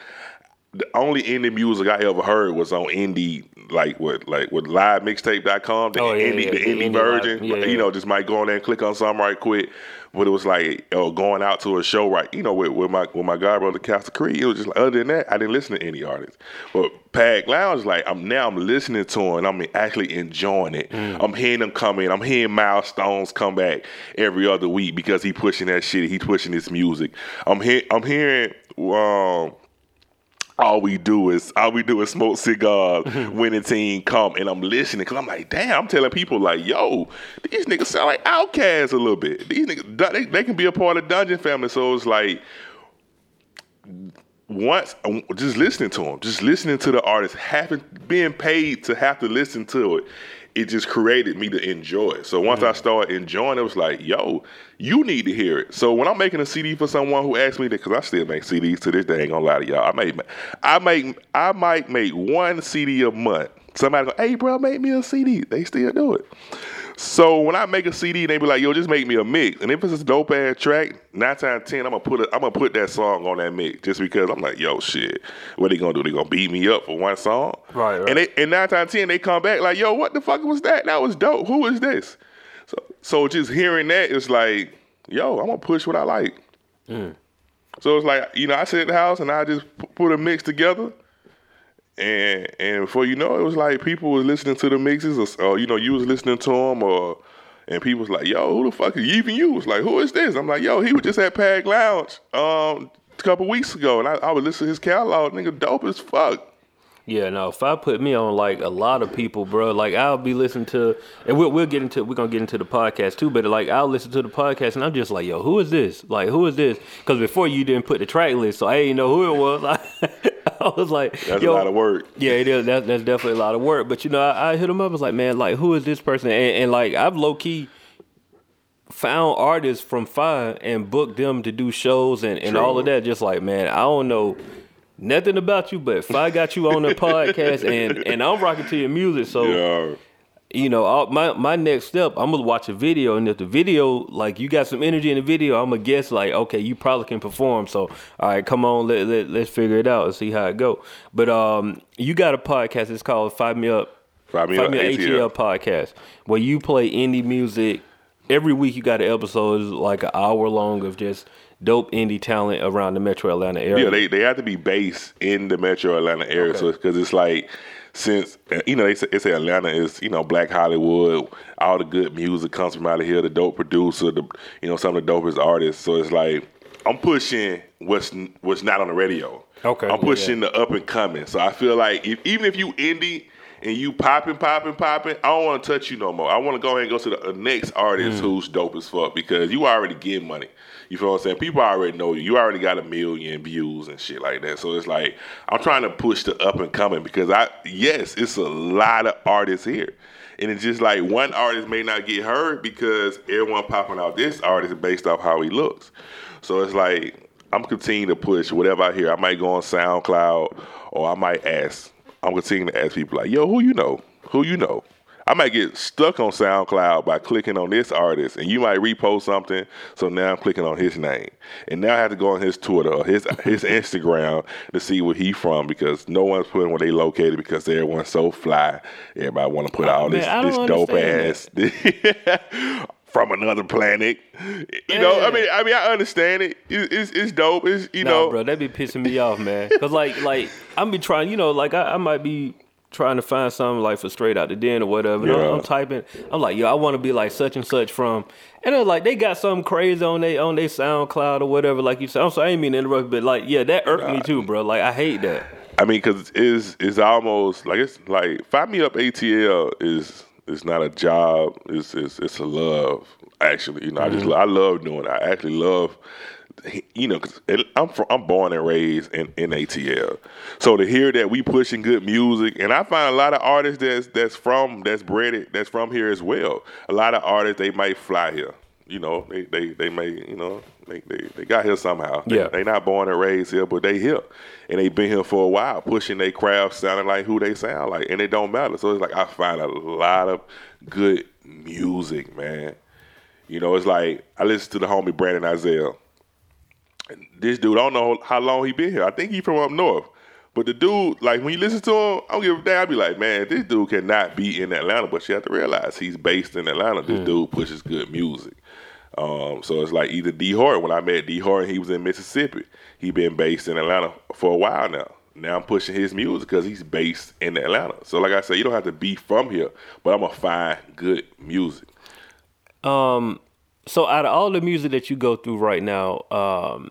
[SPEAKER 2] the only indie music I ever heard was on indie, like what, like with livemixtape.com, the
[SPEAKER 1] Oh, yeah,
[SPEAKER 2] indie,
[SPEAKER 1] yeah,
[SPEAKER 2] the
[SPEAKER 1] the
[SPEAKER 2] indie
[SPEAKER 1] indie
[SPEAKER 2] version.
[SPEAKER 1] live- yeah,
[SPEAKER 2] You know, just might go on there and click on something right quick. But it was like, oh, going out to a show, right? You know, with, with my with my god brother Castle Creed. It was just like, other than that, I didn't listen to any artists. But Pag Lounge, like, I'm now I'm listening to him and I'm actually enjoying it.
[SPEAKER 1] Mm.
[SPEAKER 2] I'm hearing them come in. I'm hearing milestones come back every other week because he pushing that shit. He pushing his music. I'm he- I'm hearing um, all we do is all we do is smoke cigars mhm. when the team come, and I'm listening because I'm like, damn, I'm telling people like, yo, these niggas sound like outcasts a little bit. These niggas they, they can be a part of Dungeon Family, so it's like once um, just listening to them, just listening to the artist, having being paid to have to listen to it, it just created me to enjoy it. So once mm I started enjoying it, it was like, yo, you need to hear it. So when I'm making a CD for someone who asked me that, because I still make CDs to this day, I ain't gonna lie to y'all. I make, I make, I might make one CD a month. Somebody go, hey, bro, make me a CD. They still do it. So when I make a CD, they be like, "Yo, just make me a mix." And if it's a dope ass track, nine times ten, I'm gonna put it. I'm gonna put that song on that mix just because I'm like, "Yo, shit, what they gonna do? They gonna beat me up for one song?"
[SPEAKER 1] Right. right.
[SPEAKER 2] And they, and nine times ten, they come back like, "Yo, what the fuck was that? That was dope. Who is this?" So so just hearing that, it's like, "Yo, I'm gonna push what I like." Mm. So it's like, you know, I sit at the house and I just put a mix together and and before you know, it was like people was listening to the mixes, or, or you know, you was listening to them, or and people was like, "Yo, who the fuck is even you?" Was like, "Who is this?" I'm like, "Yo, he was just at Pag Lounge um, a couple weeks ago, and I, I would listen to his catalog. Nigga, dope as fuck."
[SPEAKER 1] Yeah, no. If I put me on like a lot of people, bro, like I'll be listening to, and we'll we'll get into we're gonna get into the podcast too. But like I'll listen to the podcast, and I'm just like, yo, who is this? Like, who is this? Because before you didn't put the track list, so I didn't know who it was. I was like,
[SPEAKER 2] that's yo, a lot of work.
[SPEAKER 1] Yeah, it is. That's, that's definitely a lot of work. But you know, I, I hit him up. I was like, man, like who is this person? And, and like I've low key found artists from Fire and booked them to do shows and, and all of that. Just like, man, I don't know nothing about you, but if I got you on the podcast and and I'm rocking to your music, so yeah. You know, I'll, my my next step, I'm gonna watch a video, and if the video like you got some energy in the video, I'm gonna guess like, okay, you probably can perform. So all right, come on, let, let let's figure it out and see how it go. But um, you got a podcast. It's called FyeMeUp.
[SPEAKER 2] Five Me, FyeMeUp
[SPEAKER 1] ATL podcast, where you play indie music. Every week you got an episode, like an hour long of just dope indie talent around the Metro Atlanta area.
[SPEAKER 2] Yeah, they they have to be based in the Metro Atlanta area, okay. so because it's like since you know they say, they say, Atlanta is you know Black Hollywood, all the good music comes from out of here. The dope producer, the you know some of the dopest artists. So it's like I'm pushing what's what's not on the radio.
[SPEAKER 1] Okay,
[SPEAKER 2] I'm pushing yeah. the up and coming. So I feel like if, even if you indie and you popping, popping, popping, I don't want to touch you no more. I want to go ahead and go to the next artist mm. who's dope as fuck because you already get money. You feel what I'm saying? People already know you. You already got a million views and shit like that. So it's like I'm trying to push the up and coming because I yes, it's a lot of artists here. And it's just like one artist may not get heard because everyone popping out this artist based off how he looks. So it's like I'm continuing to push whatever I hear. I might go on SoundCloud or I might ask. I'm continuing to ask people like, yo, who you know? Who you know? I might get stuck on SoundCloud by clicking on this artist, and you might repost something. So now I'm clicking on his name, and now I have to go on his Twitter or his his Instagram to see where he from because no one's putting where they located because everyone's so fly. Everybody want to put oh, all man, this this dope ass. from another planet. You know, I mean, I mean, I understand it. It's, it's dope. It's you
[SPEAKER 1] nah,
[SPEAKER 2] know,
[SPEAKER 1] bro, that be pissing me off, man. Cause like, like I'm be trying, you know, like I, I might be trying to find something like for straight out the den or whatever. Yeah. I'm, I'm, typing. I'm like, yo, I want to be like such and such from. And it's like they got something crazy on they on their SoundCloud or whatever. Like you said, I'm sorry, I ain't mean to interrupt, but like, yeah, that irked me too, bro. Like I hate that.
[SPEAKER 2] I mean, cause it's it's almost like it's like find me up ATL is is not a job. It's it's it's a love. Actually, you know, mm-hmm. I just mm-hmm. I love doing. it. I actually love you know, cause I'm from, I'm born and raised in, in ATL, so to hear that we pushing good music, and I find a lot of artists that's that's from that's bred it that's from here as well. A lot of artists they might fly here, you know, they they, they may you know they, they, they got here somehow.
[SPEAKER 1] Yeah,
[SPEAKER 2] they, they not born and raised here, but they here, and they been here for a while, pushing their craft, sounding like who they sound like, and it don't matter. So it's like I find a lot of good music, man. You know, it's like I listen to the homie Brandon Isaiah And this dude, I don't know how long he been here. I think he from up north. But the dude, like when you listen to him, I don't give a damn. I be like, man, this dude cannot be in Atlanta. But you have to realize he's based in Atlanta. This mm. dude pushes good music. Um, so it's like either D Horton. When I met D Horton, he was in Mississippi. He been based in Atlanta for a while now. Now I'm pushing his music because he's based in Atlanta. So like I said, you don't have to be from here, but I'm gonna find good music.
[SPEAKER 1] Um, so out of all the music that you go through right now, um,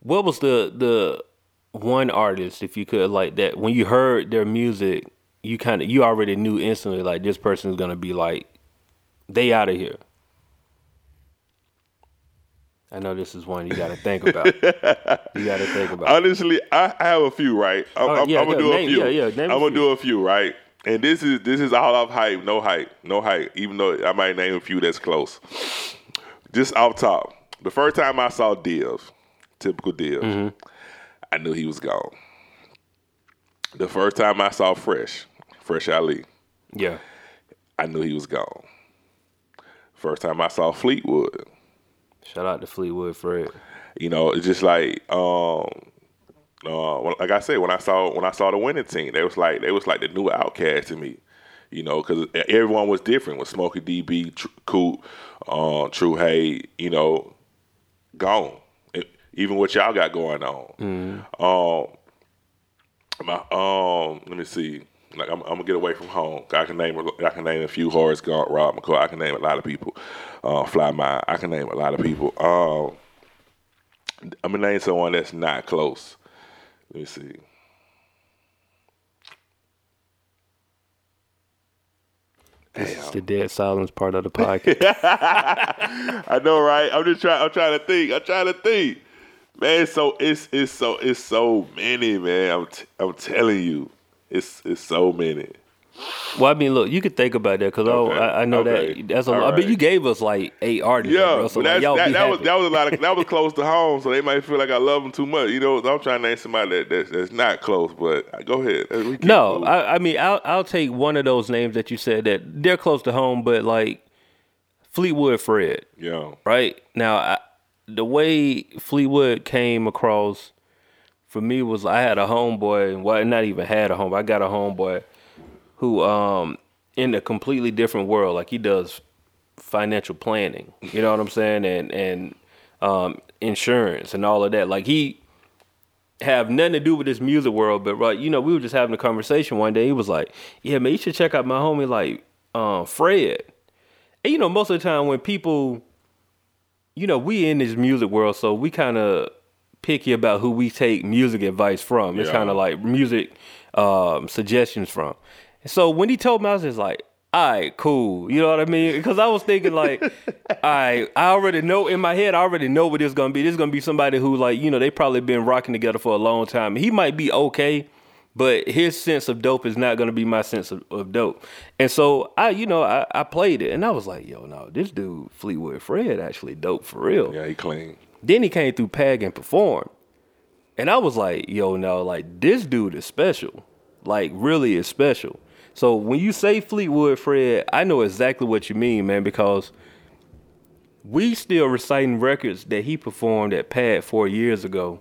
[SPEAKER 1] what was the the one artist, if you could, like that, when you heard their music, you kind of you already knew instantly like this person is gonna be like they out of here. I know this is one you got to think about. you got to think about.
[SPEAKER 2] Honestly, I, have a few. Right, I'm,
[SPEAKER 1] Oh, yeah,
[SPEAKER 2] I'm gonna
[SPEAKER 1] yeah,
[SPEAKER 2] do
[SPEAKER 1] name-
[SPEAKER 2] a few.
[SPEAKER 1] yeah, yeah,
[SPEAKER 2] I'm gonna do a few. Right, and this is this is all off hype, no hype, no hype. Even though I might name a few that's close. Just off top, the first time I saw Div, typical Div,
[SPEAKER 1] Mm-hmm.
[SPEAKER 2] I knew he was gone. The first time I saw Fresh, Fresh Ali,
[SPEAKER 1] yeah,
[SPEAKER 2] I knew he was gone. First time I saw Fleetwood,
[SPEAKER 1] shout out to Fleetwood Fred.
[SPEAKER 2] you know, it's just like um uh like I said when I saw when I saw the winning team, they was like they was like the new outcast to me. You know, because everyone was different. With Smokey DB, Tr- Coot, uh, True Hay, you know, gone. E- Even what y'all got going on. Um, my um, let me see. Like I'm, I'm gonna get away from home. I can name I can name a few. Horace Gaunt, Rob McCoy. I can name a lot of people. Uh, Fly My. I can name a lot of people. Um, I'm gonna name someone that's not close. Let me see.
[SPEAKER 1] It's the dead silence part of the podcast.
[SPEAKER 2] I know, right? I'm just trying. I'm trying to think. I'm trying to think. Man, so it's it's so it's so many, man. I'm t- I'm telling you, it's it's so many.
[SPEAKER 1] well, I mean, look, you could think about that because
[SPEAKER 2] Okay,
[SPEAKER 1] I, I know
[SPEAKER 2] okay,
[SPEAKER 1] that that's a
[SPEAKER 2] all.
[SPEAKER 1] But
[SPEAKER 2] right.
[SPEAKER 1] you gave us like eight artists,
[SPEAKER 2] Yeah,
[SPEAKER 1] bro, so like, y'all
[SPEAKER 2] that, that was that was a lot of that was close to home, so they might feel like I love them too much. You know, I'm trying to name somebody that, that's, that's not close, but go ahead.
[SPEAKER 1] No. I, I mean I'll I'll take one of those names that you said that they're close to home, but like Fleetwood Fred,
[SPEAKER 2] yeah,
[SPEAKER 1] right now, I, the way Fleetwood came across for me was I had a homeboy, well, not even had a homeboy, I got a homeboy who um in a completely different world, like he does financial planning, you know what I'm saying, and and um insurance and all of that, like he have nothing to do with this music world, but right, you know, we were just having a conversation one day. He was like, "Yeah, man, you should check out my homie like um, Fred." And you know, most of the time when people, you know, we in this music world, so we kind of picky about who we take music advice from. It's
[SPEAKER 2] Yeah.
[SPEAKER 1] kind of like music um, suggestions from. And so when he told me, I was just like, "All right, cool." You know what I mean? Because I was thinking like, "All right, I already know in my head, I already know what this gonna be. This is gonna be somebody who like, you know, they probably been rocking together for a long time. He might be okay." But his sense of dope is not gonna be my sense of, of dope, and so I, you know, I, I played it, and I was like, "Yo, no, this dude Fleetwood Fred actually dope for real."
[SPEAKER 2] yeah, he clean.
[SPEAKER 1] Then he came through PAG and performed. And I was like, yo, no, like this dude is special. Like really is special. So when you say Fleetwood Fred, I know exactly what you mean, man, because we still reciting records that he performed at PAD four years ago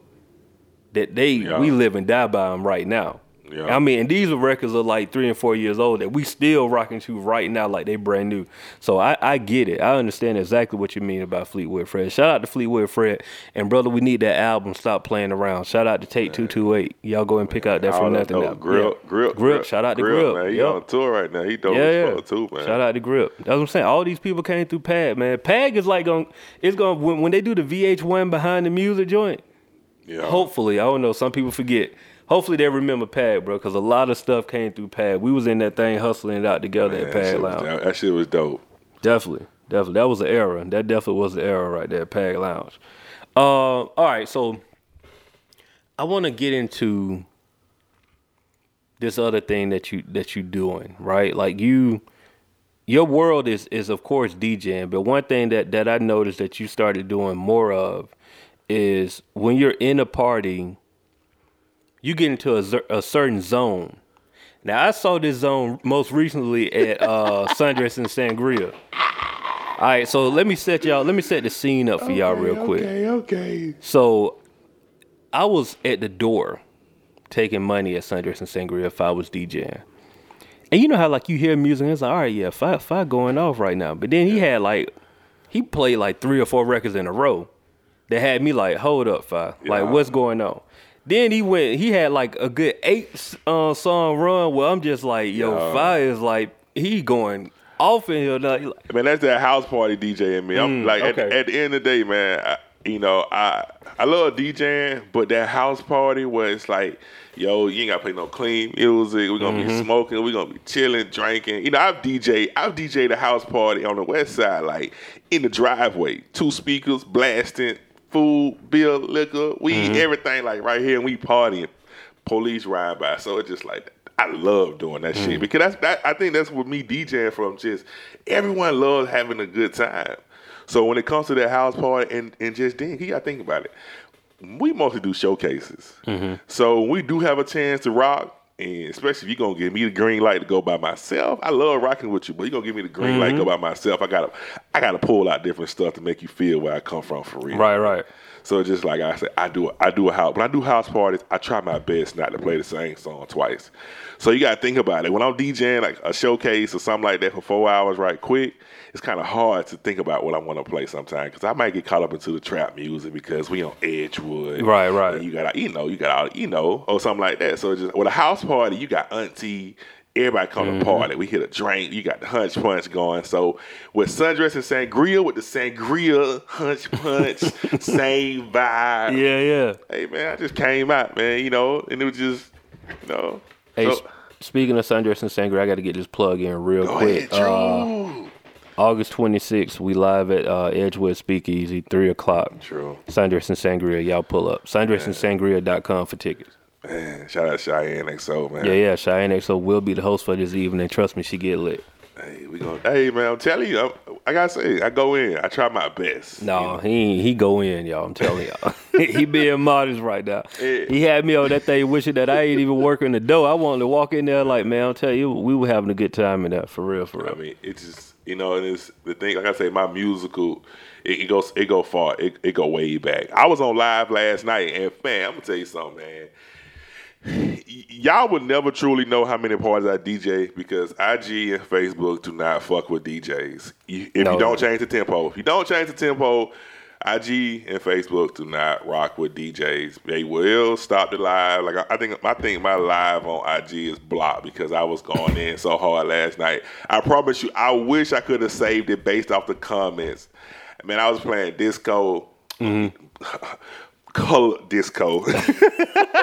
[SPEAKER 1] that they
[SPEAKER 2] Yeah.
[SPEAKER 1] we live and die by them right now.
[SPEAKER 2] Yeah.
[SPEAKER 1] I mean, and these are records are like three and four years old that we still rocking to right now, like they brand new. So I, I get it. I understand exactly what you mean about Fleetwood Fred. Shout out to Fleetwood Fred. And brother, we need that album. Stop playing around. Shout out to Take Two Two Eight. Y'all go and pick out that from nothing. album.
[SPEAKER 2] Grip,
[SPEAKER 1] Yeah.
[SPEAKER 2] grip,
[SPEAKER 1] Grip. Shout out to Grip.
[SPEAKER 2] man. He
[SPEAKER 1] Yep.
[SPEAKER 2] on tour right now. He dope
[SPEAKER 1] Yeah,
[SPEAKER 2] as
[SPEAKER 1] yeah.
[SPEAKER 2] too, man.
[SPEAKER 1] Shout out to Grip. That's what I'm saying. All these people came through Pag, man. Pag is like going it's going when, when they do the VH1 behind the music joint.
[SPEAKER 2] Yeah.
[SPEAKER 1] Hopefully, I don't know. Some people forget. Hopefully they remember Pad, bro, because a lot of stuff came through Pad. We was in that thing hustling it out together
[SPEAKER 2] Man,
[SPEAKER 1] at
[SPEAKER 2] was,
[SPEAKER 1] Lounge.
[SPEAKER 2] that, that shit was dope.
[SPEAKER 1] Definitely, definitely. That was an era. That definitely was the era right there, Pad Lounge. Uh, all right, so I want to get into this other thing that you that you doing, right? Like you, your world is is of course DJing, but one thing that that I noticed that you started doing more of is when you're in a party, you get into a, a certain zone. Now I saw this zone most recently at uh, Sundress and Sangria. All right, so let me set y'all. Let me set the scene up for y'all real quick.
[SPEAKER 2] Okay, okay.
[SPEAKER 1] So I was at the door taking money at Sundress and Sangria if I was DJing. And you know how like you hear music and it's like, all right, yeah, Fye Fye going off right now. But then he had like he played like three or four records in a row that had me like, hold up, Fye.
[SPEAKER 2] Yeah.
[SPEAKER 1] Like what's going on? Then he went he had like a good eight uh, song run where I'm just like, yo,
[SPEAKER 2] Yeah.
[SPEAKER 1] Fye is like he going off in here. now.
[SPEAKER 2] Man, that's that house party DJ in me. I'm
[SPEAKER 1] Mm,
[SPEAKER 2] like, at, at the end of the day, man, I, you know, I I love DJing, but that house party where it's like, yo, you ain't gotta play no clean music. We're gonna
[SPEAKER 1] Mm-hmm.
[SPEAKER 2] be smoking. We're gonna be chilling, drinking. You know, I've DJ, I've DJed a house party on the west side, like in the driveway, two speakers blasting, food, beer, liquor, weed,
[SPEAKER 1] Mm-hmm.
[SPEAKER 2] everything like right here, and we partying. Police ride by, so it's just like I love doing that
[SPEAKER 1] Mm.
[SPEAKER 2] shit because that's that. I think that's what me DJing from. Just everyone loves having a good time. So when it comes to that house party and, and just then, you gotta think about it. We mostly do showcases.
[SPEAKER 1] Mm-hmm.
[SPEAKER 2] So we do have a chance to rock, and especially if you're gonna give me the green light to go by myself, I love rocking with you, but you're gonna give me the green light to
[SPEAKER 1] Mm-hmm.
[SPEAKER 2] go by myself. I gotta I gotta pull out different stuff to make you feel where I come from for real.
[SPEAKER 1] Right, right.
[SPEAKER 2] So just like I said, I do I do a house. When I do house parties, I try my best not to play the same song twice. So you gotta think about it. When I'm DJing like a showcase or something like that for four hours, right quick, it's kind of hard to think about what I want to play sometimes because I might get caught up into the trap music because we on Edgewood,
[SPEAKER 1] Right, right.
[SPEAKER 2] And you got to, you know you got all you know or something like that. So just with a house party, you got auntie. Everybody come
[SPEAKER 1] Mm-hmm.
[SPEAKER 2] to party. We hit a drink. You got the hunch punch going. So with sundress and sangria, with the sangria hunch punch, same vibe.
[SPEAKER 1] Yeah, yeah.
[SPEAKER 2] Hey man, I just came out, man. You know, and it was just, you know.
[SPEAKER 1] Hey,
[SPEAKER 2] so-
[SPEAKER 1] speaking of Sundress and Sangria, I got to get this plug in real quick.
[SPEAKER 2] ahead,
[SPEAKER 1] Uh, August 26th, we live at uh, Edgewood Speakeasy, 3 o'clock.
[SPEAKER 2] True.
[SPEAKER 1] Sundress and Sangria, y'all pull up. SundressandSangria.com for tickets.
[SPEAKER 2] Man, shout out Cheyenne XO, man.
[SPEAKER 1] Yeah, yeah. Cheyenne XO will be the host for this evening. Trust me, she get lit.
[SPEAKER 2] Hey, we gonna. Hey, man, I'm telling you, I'm, I gotta say, I go in. I try my best. you
[SPEAKER 1] No,
[SPEAKER 2] know.
[SPEAKER 1] he he go in, y'all. I'm telling y'all. he being modest right now.
[SPEAKER 2] Yeah.
[SPEAKER 1] He had me on that thing wishing that I ain't even working the door. I wanted to walk in there like, man, I'm telling you, we were having a good time in there for real, for real.
[SPEAKER 2] I mean, it just you know, and it's the thing. Like I say, my musical, it, it goes, it go far, it, it go way back. I was on live last night, and man, I'm gonna tell you something, man. Y'all would never truly know how many parties I DJ because IG and Facebook do not fuck with DJs. You, if
[SPEAKER 1] No,
[SPEAKER 2] you don't
[SPEAKER 1] no.
[SPEAKER 2] change the tempo, if you don't change the tempo, IG and Facebook do not rock with DJs. They will stop the live. Like I, I think, I think my live on IG is blocked because I was going in so hard last night. I promise you, I wish I could have saved it based off the comments. Man, I was playing disco, mm-hmm. color disco.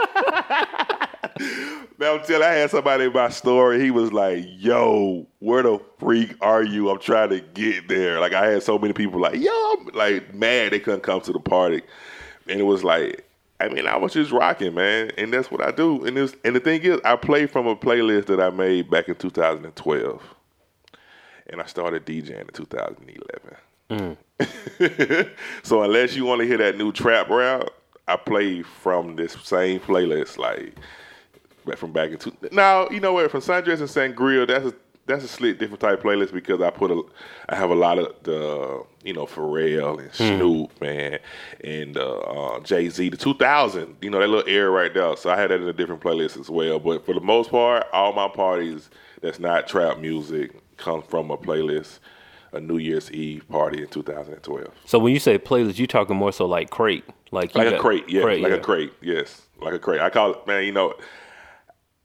[SPEAKER 2] I'm telling I had somebody in my story. He was like, yo, where the freak are you? I'm trying to get there. Like I had so many people like, yo, I'm like mad they couldn't come to the party. And it was like, I mean, I was just rocking, man. And that's what I do. And this and the thing is, I play from a playlist that I made back in 2012. And I started DJing in 2011. Mm. so unless you want to hear that new trap route, I play from this same playlist, like from back in two. Now you know what? From Sundress and Sangria, that's a that's a slick different type playlist because I put a I have a lot of the you know Pharrell and Snoop man and uh, uh, Jay Z the 2000 you know that little era right there. So I had that in a different playlist as well. But for the most part, all my parties that's not trap music come from a playlist. A New Year's Eve party in 2012.
[SPEAKER 1] So when you say playlist, you talking more so like crate, like
[SPEAKER 2] Like a crate, yeah, like a crate, yes, like a crate. I call it, man. You know,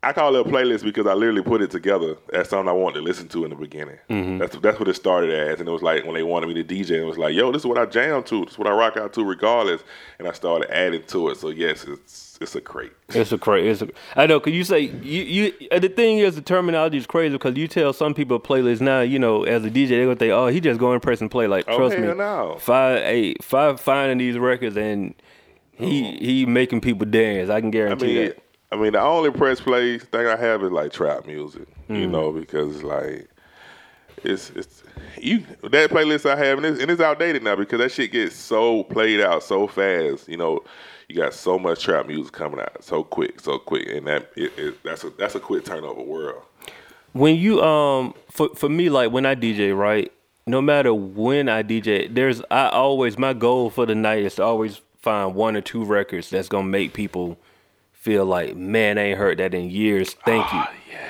[SPEAKER 2] I call it a playlist because I literally put it together as something I wanted to listen to in the beginning.
[SPEAKER 1] Mm-hmm.
[SPEAKER 2] That's that's what it started as, and it was like when they wanted me to DJ, it was like, yo, this is what I jam to, this is what I rock out to, regardless. And I started adding to it. So yes, it's it's a crate.
[SPEAKER 1] It's a crate. It's a, I know, cause you say you you. The thing is, the terminology is crazy because you tell some people playlist now. You know, as a DJ, they're gonna think, oh, he just go and press and play. Like,
[SPEAKER 2] Oh,
[SPEAKER 1] trust me,
[SPEAKER 2] no.
[SPEAKER 1] Fye eight Fye finding these records and he he making people dance. I can
[SPEAKER 2] I
[SPEAKER 1] guarantee
[SPEAKER 2] mean,
[SPEAKER 1] that.
[SPEAKER 2] I mean, the only press play thing I have is like trap music,
[SPEAKER 1] Hmm.
[SPEAKER 2] you know, because like it's it's you that playlist I have and it's, and it's outdated now because that shit gets so played out so fast, you know. You got so much trap music coming out so quick, so quick, and that it, it, that's a that's a quick turnover world.
[SPEAKER 1] When you um for for me like when I DJ right, no matter when I DJ, there's I always my goal for the night is to always find one or two records that's gonna make people feel like man I ain't heard that in years. Thank you.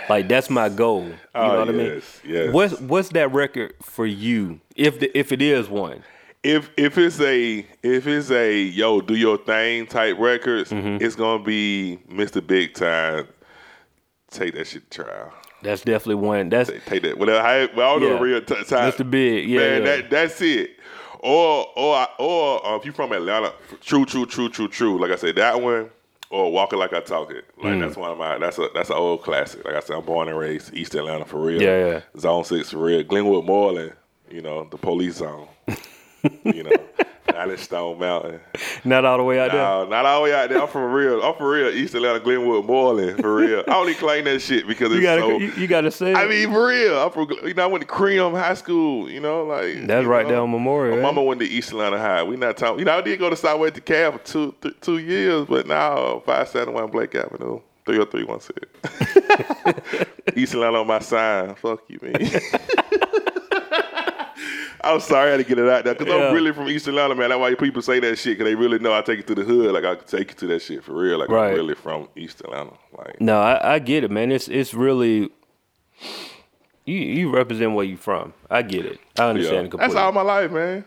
[SPEAKER 1] Like that's my goal. You
[SPEAKER 2] Ah,
[SPEAKER 1] know what I mean?
[SPEAKER 2] yes, yes.
[SPEAKER 1] What's what's that record for you? If the, if it is one.
[SPEAKER 2] If if it's a if it's a yo do your thing type records,
[SPEAKER 1] Mm-hmm.
[SPEAKER 2] it's gonna be Mr. Big Time. Take that shit to trial.
[SPEAKER 1] That's definitely one. That's
[SPEAKER 2] Take, take that. Well, I, well, I don't know
[SPEAKER 1] Yeah.
[SPEAKER 2] the real t- time.
[SPEAKER 1] Mr. Big, yeah,
[SPEAKER 2] man,
[SPEAKER 1] yeah.
[SPEAKER 2] that that's it. Or or or uh, if you from Atlanta, true, true, true, true, true. Like I said, that one. Or walking like I talk it. Like
[SPEAKER 1] Mm.
[SPEAKER 2] that's one of my. That's a that's an old classic. Like I said, I'm born and raised East Atlanta for real.
[SPEAKER 1] Yeah, yeah.
[SPEAKER 2] Zone six for real. Glenwood Moreland. You know the police zone. you know, not in Stone Mountain.
[SPEAKER 1] Not all the way out there.
[SPEAKER 2] No, not all the way out there. I'm from real. I'm for real. East Atlanta, Glenwood, Moreland, for real. I only claim that shit because it's
[SPEAKER 1] You gotta,
[SPEAKER 2] so.
[SPEAKER 1] you, you gotta say.
[SPEAKER 2] I
[SPEAKER 1] it.
[SPEAKER 2] mean, for real. I'm from. You know, I went to Crim High School. You know, like
[SPEAKER 1] that's right
[SPEAKER 2] know.
[SPEAKER 1] there on Memorial.
[SPEAKER 2] My
[SPEAKER 1] right?
[SPEAKER 2] mama went to East Atlanta High. We not talking. You know, I did go to Southwest DeKalb for two th- two years, but now five seven one Blake Avenue. 30316. East Atlanta on my sign. Fuck you, man. I'm sorry I had to get it out there because
[SPEAKER 1] Yeah.
[SPEAKER 2] I'm really from East Atlanta, man. That's why people say that shit because they really know I take it to the hood. Like I can take it to that shit for real. Like
[SPEAKER 1] Right.
[SPEAKER 2] I'm really from East Atlanta. Like
[SPEAKER 1] No, I, I get it, man. It's it's really you you represent where you from. I get it. I understand
[SPEAKER 2] yeah.
[SPEAKER 1] it completely.
[SPEAKER 2] that's all my life, man.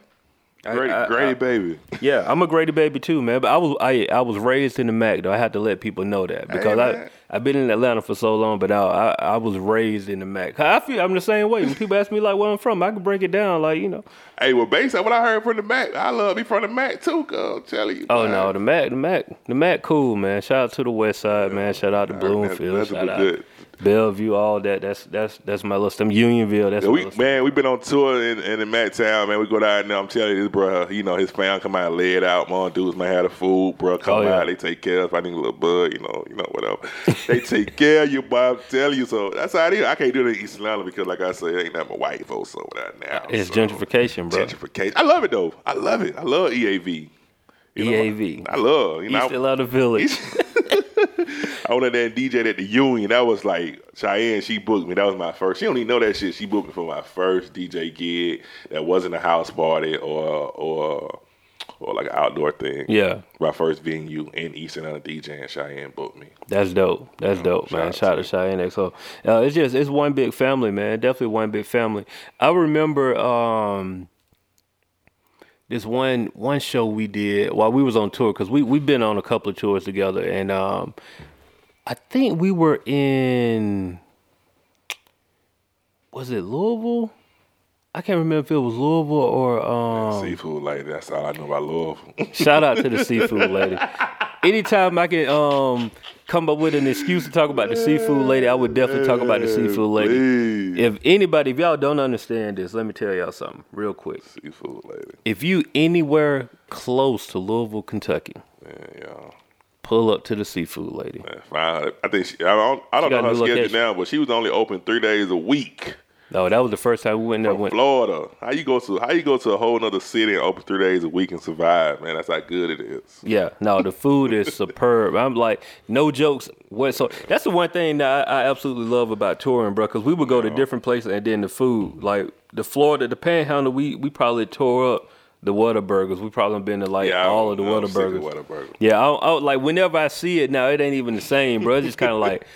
[SPEAKER 1] I-
[SPEAKER 2] Grady,
[SPEAKER 1] I-
[SPEAKER 2] Grady
[SPEAKER 1] I-
[SPEAKER 2] baby.
[SPEAKER 1] Yeah, I'm a Grady baby too, man. But I was I I was raised in the Mac though. I had to let people know that because I I've been in Atlanta for so long, but I, I I was raised in the Mac. I feel I'm the same way. When people ask me like where I'm from, I can break it down like you know.
[SPEAKER 2] Hey, well, based on what I heard from the Mac, I love me from the Mac too, girl. I'm telling you.
[SPEAKER 1] Oh
[SPEAKER 2] man.
[SPEAKER 1] no, the Mac, the Mac, the Mac, cool man. Shout out to the West Side, man. Shout out to Bloomfield.
[SPEAKER 2] that's a
[SPEAKER 1] Shout out
[SPEAKER 2] good-
[SPEAKER 1] Bellevue, all that. That's that's that's my little them Unionville. That's
[SPEAKER 2] Yeah,
[SPEAKER 1] my
[SPEAKER 2] we man, We've been on tour in, in the Mac Town, man. We go down there. I'm telling you, this bro, you know, his fam come out, lay it out. Mom dudes might have the food, bro. Come
[SPEAKER 1] Oh, yeah.
[SPEAKER 2] out, they take care of. If I need a little bud, you know, you know, whatever. they take care of you, boy. I'm telling you. So that's how it is. I can't do it in East Atlanta because, like I said, ain't that my white folks over there now.
[SPEAKER 1] It's
[SPEAKER 2] so.
[SPEAKER 1] gentrification, bro.
[SPEAKER 2] Gentrification. I love it though. I love it. I love EAV. You know,
[SPEAKER 1] EAV.
[SPEAKER 2] I love. You know,
[SPEAKER 1] East Atlanta Village.
[SPEAKER 2] I went in there and DJed at the Union. That was like Cheyenne. She booked me. That was my first. She don't even know that shit. She booked me for my first DJ gig. That wasn't a house party or or or like an outdoor thing.
[SPEAKER 1] Yeah.
[SPEAKER 2] My first venue in East Atlanta DJ and Cheyenne booked me.
[SPEAKER 1] That's dope. That's dope,
[SPEAKER 2] shout
[SPEAKER 1] man.
[SPEAKER 2] out
[SPEAKER 1] Shout out
[SPEAKER 2] to
[SPEAKER 1] to Cheyenne XO. Uh, it's just it's one big family, man. Definitely one big family. I remember um this one one show we did while we was on tour because we we've been on a couple of tours together, and um I think we were in was it Louisville? I can't remember if it was Louisville or um
[SPEAKER 2] Seafood like that's all I know about Louisville.
[SPEAKER 1] Shout out to the seafood lady. Anytime I can um come up with an excuse to talk about the seafood lady, I would definitely talk about the seafood lady.
[SPEAKER 2] Please.
[SPEAKER 1] If anybody, if y'all don't understand this, let me tell y'all something real quick.
[SPEAKER 2] Seafood lady.
[SPEAKER 1] If you anywhere close to Louisville, Kentucky,
[SPEAKER 2] Man, y'all.
[SPEAKER 1] Pull up to the seafood lady.
[SPEAKER 2] Man. I think she, I don't, I don't
[SPEAKER 1] She got
[SPEAKER 2] know
[SPEAKER 1] a
[SPEAKER 2] her
[SPEAKER 1] new
[SPEAKER 2] schedule
[SPEAKER 1] location.
[SPEAKER 2] now, but she was only open three days a week.
[SPEAKER 1] No, that was the first time we went there.
[SPEAKER 2] From
[SPEAKER 1] Went,
[SPEAKER 2] Florida. How you go to how you go to a whole nother city and open three days a week and survive, man? That's how good it is.
[SPEAKER 1] Yeah, no, the food is superb. I'm like, no jokes. What? So that's the one thing that I, I absolutely love about touring, bro. Because we would go to different places and then the food, like the Florida, the Panhandle, we we probably tore up the Whataburgers. We probably been to like
[SPEAKER 2] Yeah,
[SPEAKER 1] all of the Whataburgers. Yeah, I, I, like whenever I see it now, it ain't even the same, bro. It's just kind of like,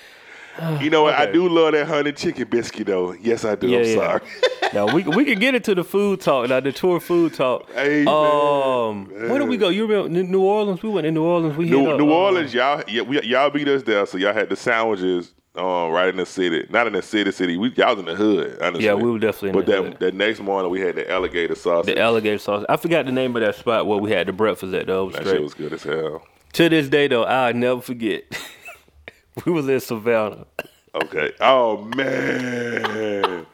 [SPEAKER 2] You know what? I do love that honey chicken biscuit though. Yes, I do.
[SPEAKER 1] yeah,
[SPEAKER 2] I'm
[SPEAKER 1] yeah.
[SPEAKER 2] sorry.
[SPEAKER 1] now we we can get into the food talk now, the tour food talk.
[SPEAKER 2] Hey,
[SPEAKER 1] um,
[SPEAKER 2] man,
[SPEAKER 1] where did we go? You remember New- Orleans? We went to New Orleans. We hit
[SPEAKER 2] New,
[SPEAKER 1] up,
[SPEAKER 2] New
[SPEAKER 1] uh,
[SPEAKER 2] Orleans, y'all, yeah, we, y'all beat us there, so y'all had the sandwiches uh, right in the city. Not in the city, city. We y'all was in the hood. Honestly.
[SPEAKER 1] Yeah, we were definitely in
[SPEAKER 2] But
[SPEAKER 1] the
[SPEAKER 2] that
[SPEAKER 1] hood.
[SPEAKER 2] that next morning we had the alligator sauce.
[SPEAKER 1] The alligator sauce. I forgot the name of that spot where we had the breakfast at though.
[SPEAKER 2] That
[SPEAKER 1] straight.
[SPEAKER 2] shit was good as hell.
[SPEAKER 1] to this day though, I'll never forget. we was in Savannah.
[SPEAKER 2] Okay. Oh man.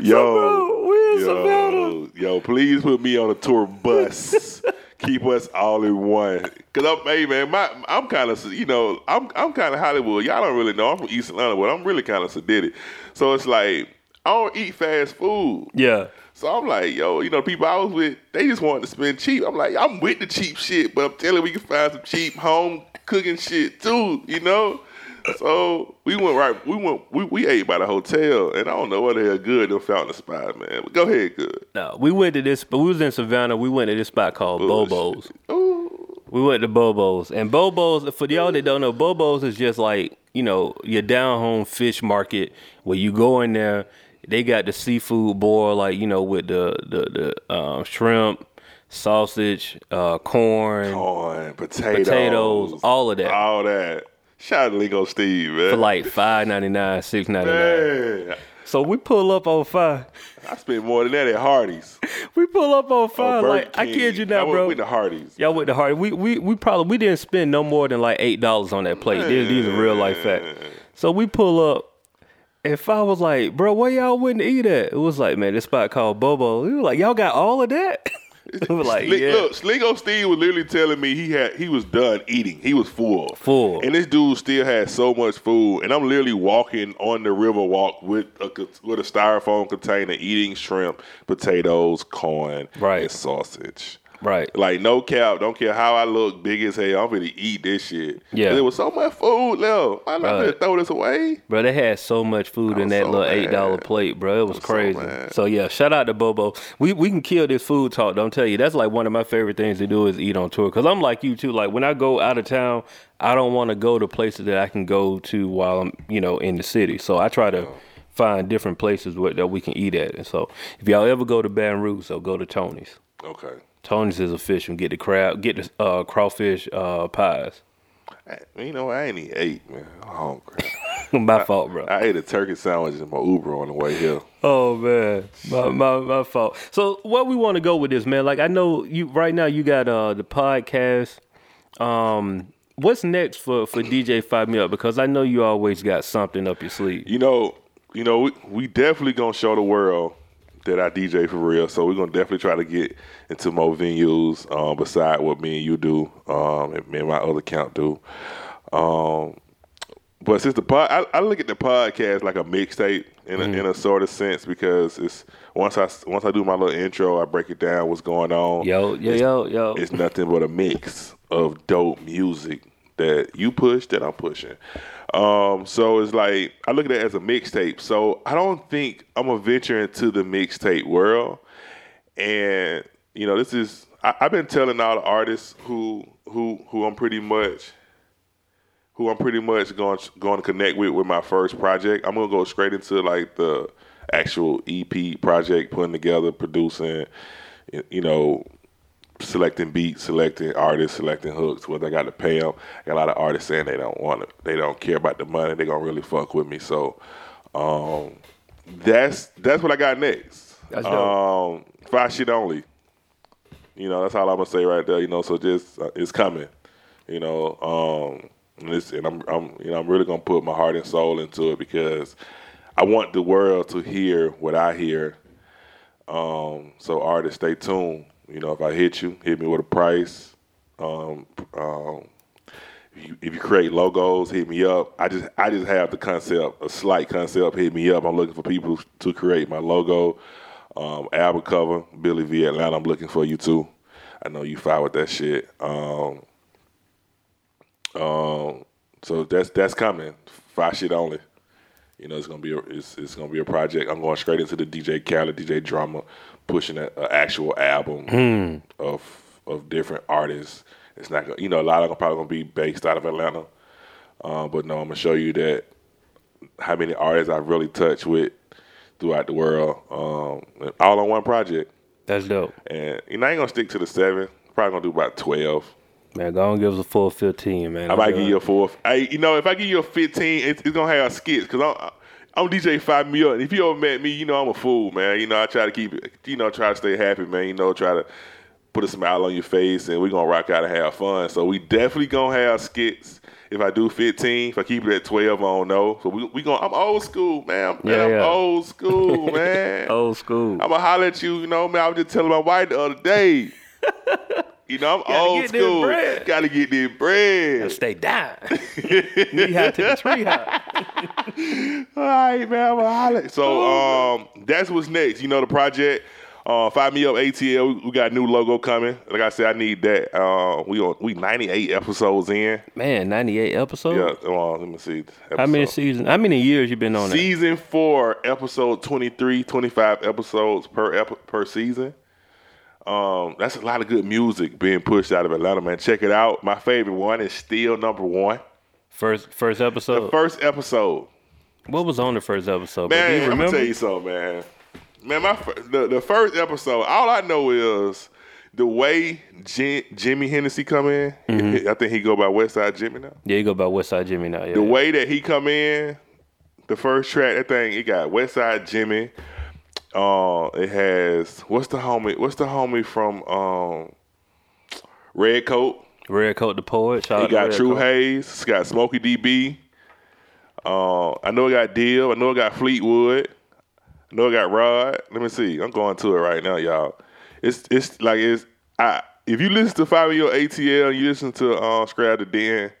[SPEAKER 2] Yo,
[SPEAKER 1] bro, we in
[SPEAKER 2] yo, yo, please put me on a tour bus. Keep us all in one. Cause I'm, hey man, my, I'm kind of, you know, I'm, I'm kind of Hollywood. Y'all don't really know. I'm from East Atlanta, but I'm really kind of sedated. So it's like I don't eat fast food.
[SPEAKER 1] Yeah.
[SPEAKER 2] So I'm like, yo, you know, people I was with, they just wanted to spend cheap. I'm like, I'm with the cheap shit, but I'm telling you, we can find some cheap home cooking shit too, you know? So we went right, we went, we, we ate by the hotel, and I don't know what the hell good them found the spot, man. But go ahead, good.
[SPEAKER 1] No, we went to this, but we was in Savannah. We went to this spot called Bobo's.
[SPEAKER 2] Ooh,
[SPEAKER 1] We went to Bobo's, and Bobo's for y'all that don't know, Bobo's is just like you know your down home fish market where you go in there. They got the seafood boil, like you know with the the the um, shrimp, sausage, uh, corn,
[SPEAKER 2] corn, potatoes,
[SPEAKER 1] potatoes, all of that
[SPEAKER 2] all that. Shout out to Lingo Steve, man.
[SPEAKER 1] for like five ninety nine, six ninety nine. So we pull up on five.
[SPEAKER 2] I spent more than that at Hardee's.
[SPEAKER 1] We pull up on five.
[SPEAKER 2] Burger
[SPEAKER 1] like I kid you not,
[SPEAKER 2] went
[SPEAKER 1] bro.
[SPEAKER 2] with the Hardee's.
[SPEAKER 1] Y'all went to Hardy. We we we probably we didn't spend no more than like eight dollars on that plate. These, these are real life facts. So we pull up. If I was like, bro, where y'all went to eat at? It was like, man, this spot called Bobo. We were like, y'all got all of that? like, yeah.
[SPEAKER 2] Look, Slingo Steve was literally telling me he had he was done eating. He was full.
[SPEAKER 1] Full.
[SPEAKER 2] And this dude still had so much food. And I'm literally walking on the river walk with a with a styrofoam container, eating shrimp, potatoes, corn,
[SPEAKER 1] Right.
[SPEAKER 2] and sausage.
[SPEAKER 1] Right.
[SPEAKER 2] Like no cap, don't care how I look, big as hell. I'm gonna eat this shit.
[SPEAKER 1] Yeah.
[SPEAKER 2] There was so much food left. I'm not gonna throw this away.
[SPEAKER 1] Bro, they had so much food in that
[SPEAKER 2] so
[SPEAKER 1] little eight dollar plate, bro. It was,
[SPEAKER 2] was so
[SPEAKER 1] crazy.
[SPEAKER 2] mad.
[SPEAKER 1] So, yeah, shout out to Bobo. We we can kill this food talk. Don't tell you that's like one of my favorite things to do is eat on tour. Cause I'm like you too. Like when I go out of town, I don't want to go to places that I can go to while I'm you know in the city. So I try to find different places where, that we can eat at. And so if y'all ever go to Baton Rouge, so go to Tony's.
[SPEAKER 2] Okay.
[SPEAKER 1] Tony's is official. Get the crab, get the uh, crawfish uh, pies.
[SPEAKER 2] You know, I ain't even ate, man. I'm hungry.
[SPEAKER 1] my fault, bro.
[SPEAKER 2] I ate a turkey sandwich in my Uber on the way here.
[SPEAKER 1] Oh man, my, my my fault. So what we want to go with this, man? Like I know you right now. You got uh the podcast. Um, what's next for for DJ FyeMeUp? Because I know you always got something up your sleeve.
[SPEAKER 2] You know, you know, we, we definitely gonna show the world that I DJ for real. So we're gonna definitely try to get into more venues um, beside what me and you do, um, and me and my other count do. Um, but since the pod, I, I look at the podcast like a mixtape in a, in a sort of sense because it's once I once I do my little intro, I break it down what's going on.
[SPEAKER 1] Yo, yo, yo, yo.
[SPEAKER 2] It's nothing but a mix of dope music that you push that I'm pushing. Um, so it's like I look at it as a mixtape. So I don't think I'm gonna venture into the mixtape world. And you know, this is I, I've been telling all the artists who who who I'm pretty much who I'm pretty much going going to connect with with my first project. I'm gonna go straight into like the actual EP project, putting together, producing, you know, selecting beats, selecting artists, selecting hooks. Whether I got to pay them, I got a lot of artists saying they don't want it, they don't care about the money. They gonna really fuck with me. So um, that's that's what I got next.
[SPEAKER 1] That's dope.
[SPEAKER 2] Um, Fye shit only. You know, that's all I'm gonna say right there. You know, so just uh, it's coming. You know, um, and, and I'm, I'm, you know, I'm really gonna put my heart and soul into it because I want the world to hear what I hear. Um, so artists, stay tuned. You know, if I hit you, hit me with a price. Um, um, if you, if you create logos, hit me up. I just I just have the concept, a slight concept. Hit me up. I'm looking for people to create my logo, um, album cover. Billy V Atlanta. I'm looking for you too. I know you fire with that shit. Um, um, so that's that's coming. Fye shit only. You know, it's gonna be a, it's it's gonna be a project. I'm going straight into the DJ Khaled, DJ Drama, pushing an actual album of of different artists. It's not gonna, you know, a lot of them probably gonna be based out of Atlanta. Um, but no, I'm gonna show you that how many artists I've really touched with throughout the world, um, all on one project.
[SPEAKER 1] That's dope,
[SPEAKER 2] And you know, I ain't gonna stick to the seven. Probably gonna do about twelve.
[SPEAKER 1] man. Go and give us a full fifteen, man.
[SPEAKER 2] I might give you a fourth. Hey, you know, if I give you a 15, it's, it's gonna have skits because I'm I'm DJ FyeMeUp. And if you ever met me, you know I'm a fool, man. You know I try to keep it, you know, try to stay happy, man. You know, try to put a smile on your face, and we're gonna rock out and have fun. So we definitely gonna have skits. If I do 15, if I keep it at 12, I don't know. So we we gonna. I'm old school, man. man
[SPEAKER 1] Yeah,
[SPEAKER 2] I'm
[SPEAKER 1] yeah.
[SPEAKER 2] old school, man.
[SPEAKER 1] Old school.
[SPEAKER 2] I'm gonna holler at you, you know, man. I was just telling my wife the other day. You know, I'm
[SPEAKER 1] Gotta
[SPEAKER 2] old school.
[SPEAKER 1] bread.
[SPEAKER 2] Gotta get this bread.
[SPEAKER 1] Stay down. Knee high to the tree high.
[SPEAKER 2] All right, man. I'm holler. So um, that's what's next. You know, the project. Uh, FyeMeUp ATL. We, we got a new logo coming. Like I said, I need that. Uh, we on we 98 episodes in.
[SPEAKER 1] Man, ninety eight episodes.
[SPEAKER 2] Yeah. Uh, let me see.
[SPEAKER 1] How many seasons? How many years you been on that?
[SPEAKER 2] Season four, episode 23, 25 episodes per ep- per season. Um, that's a lot of good music being pushed out of Atlanta, man. Check it out. My favorite one is still number one.
[SPEAKER 1] First first episode.
[SPEAKER 2] The First episode.
[SPEAKER 1] what was on the first episode?
[SPEAKER 2] Man, I'm gonna tell you something, man. Man, my the, the first episode, all I know is the way Jim, Jimmy Hennessy come in.
[SPEAKER 1] Mm-hmm.
[SPEAKER 2] I think he go by Westside Jimmy now.
[SPEAKER 1] Yeah, you go by Westside Jimmy now. Yeah.
[SPEAKER 2] The way that he come in the first track, that thing, it got Westside Jimmy. Uh, it has what's the homie? What's the homie from um, Red
[SPEAKER 1] Coat, the poet. Shout out
[SPEAKER 2] got True. Hayes. It's got Smokey DB. Uh, I know it got Deal. I know it got Fleetwood. I know it got Rod. Let me see. I'm going to it right now, y'all. It's it's like it's I if you listen to Five Year ATL and you listen to uh, Str8OutDaDen,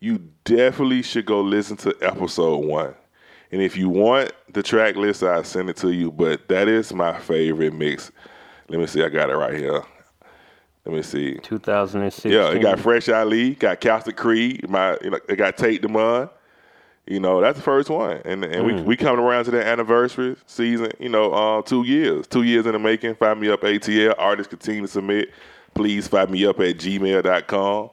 [SPEAKER 2] you definitely should go listen to episode one. And if you want the track list, I'll send it to you. But that is my favorite mix. Let me see. I got it right here. Let me see.
[SPEAKER 1] 2016.
[SPEAKER 2] Yeah, it got Fresh Ali, got Calcic Creed, my you know, it got Tate Demond. You know, that's the first one. And and we we coming around to the anniversary season, you know, uh, two years. Two years in the making. FyeMeUp ATL. Artists continue to submit. Please FyeMeUp at gmail.com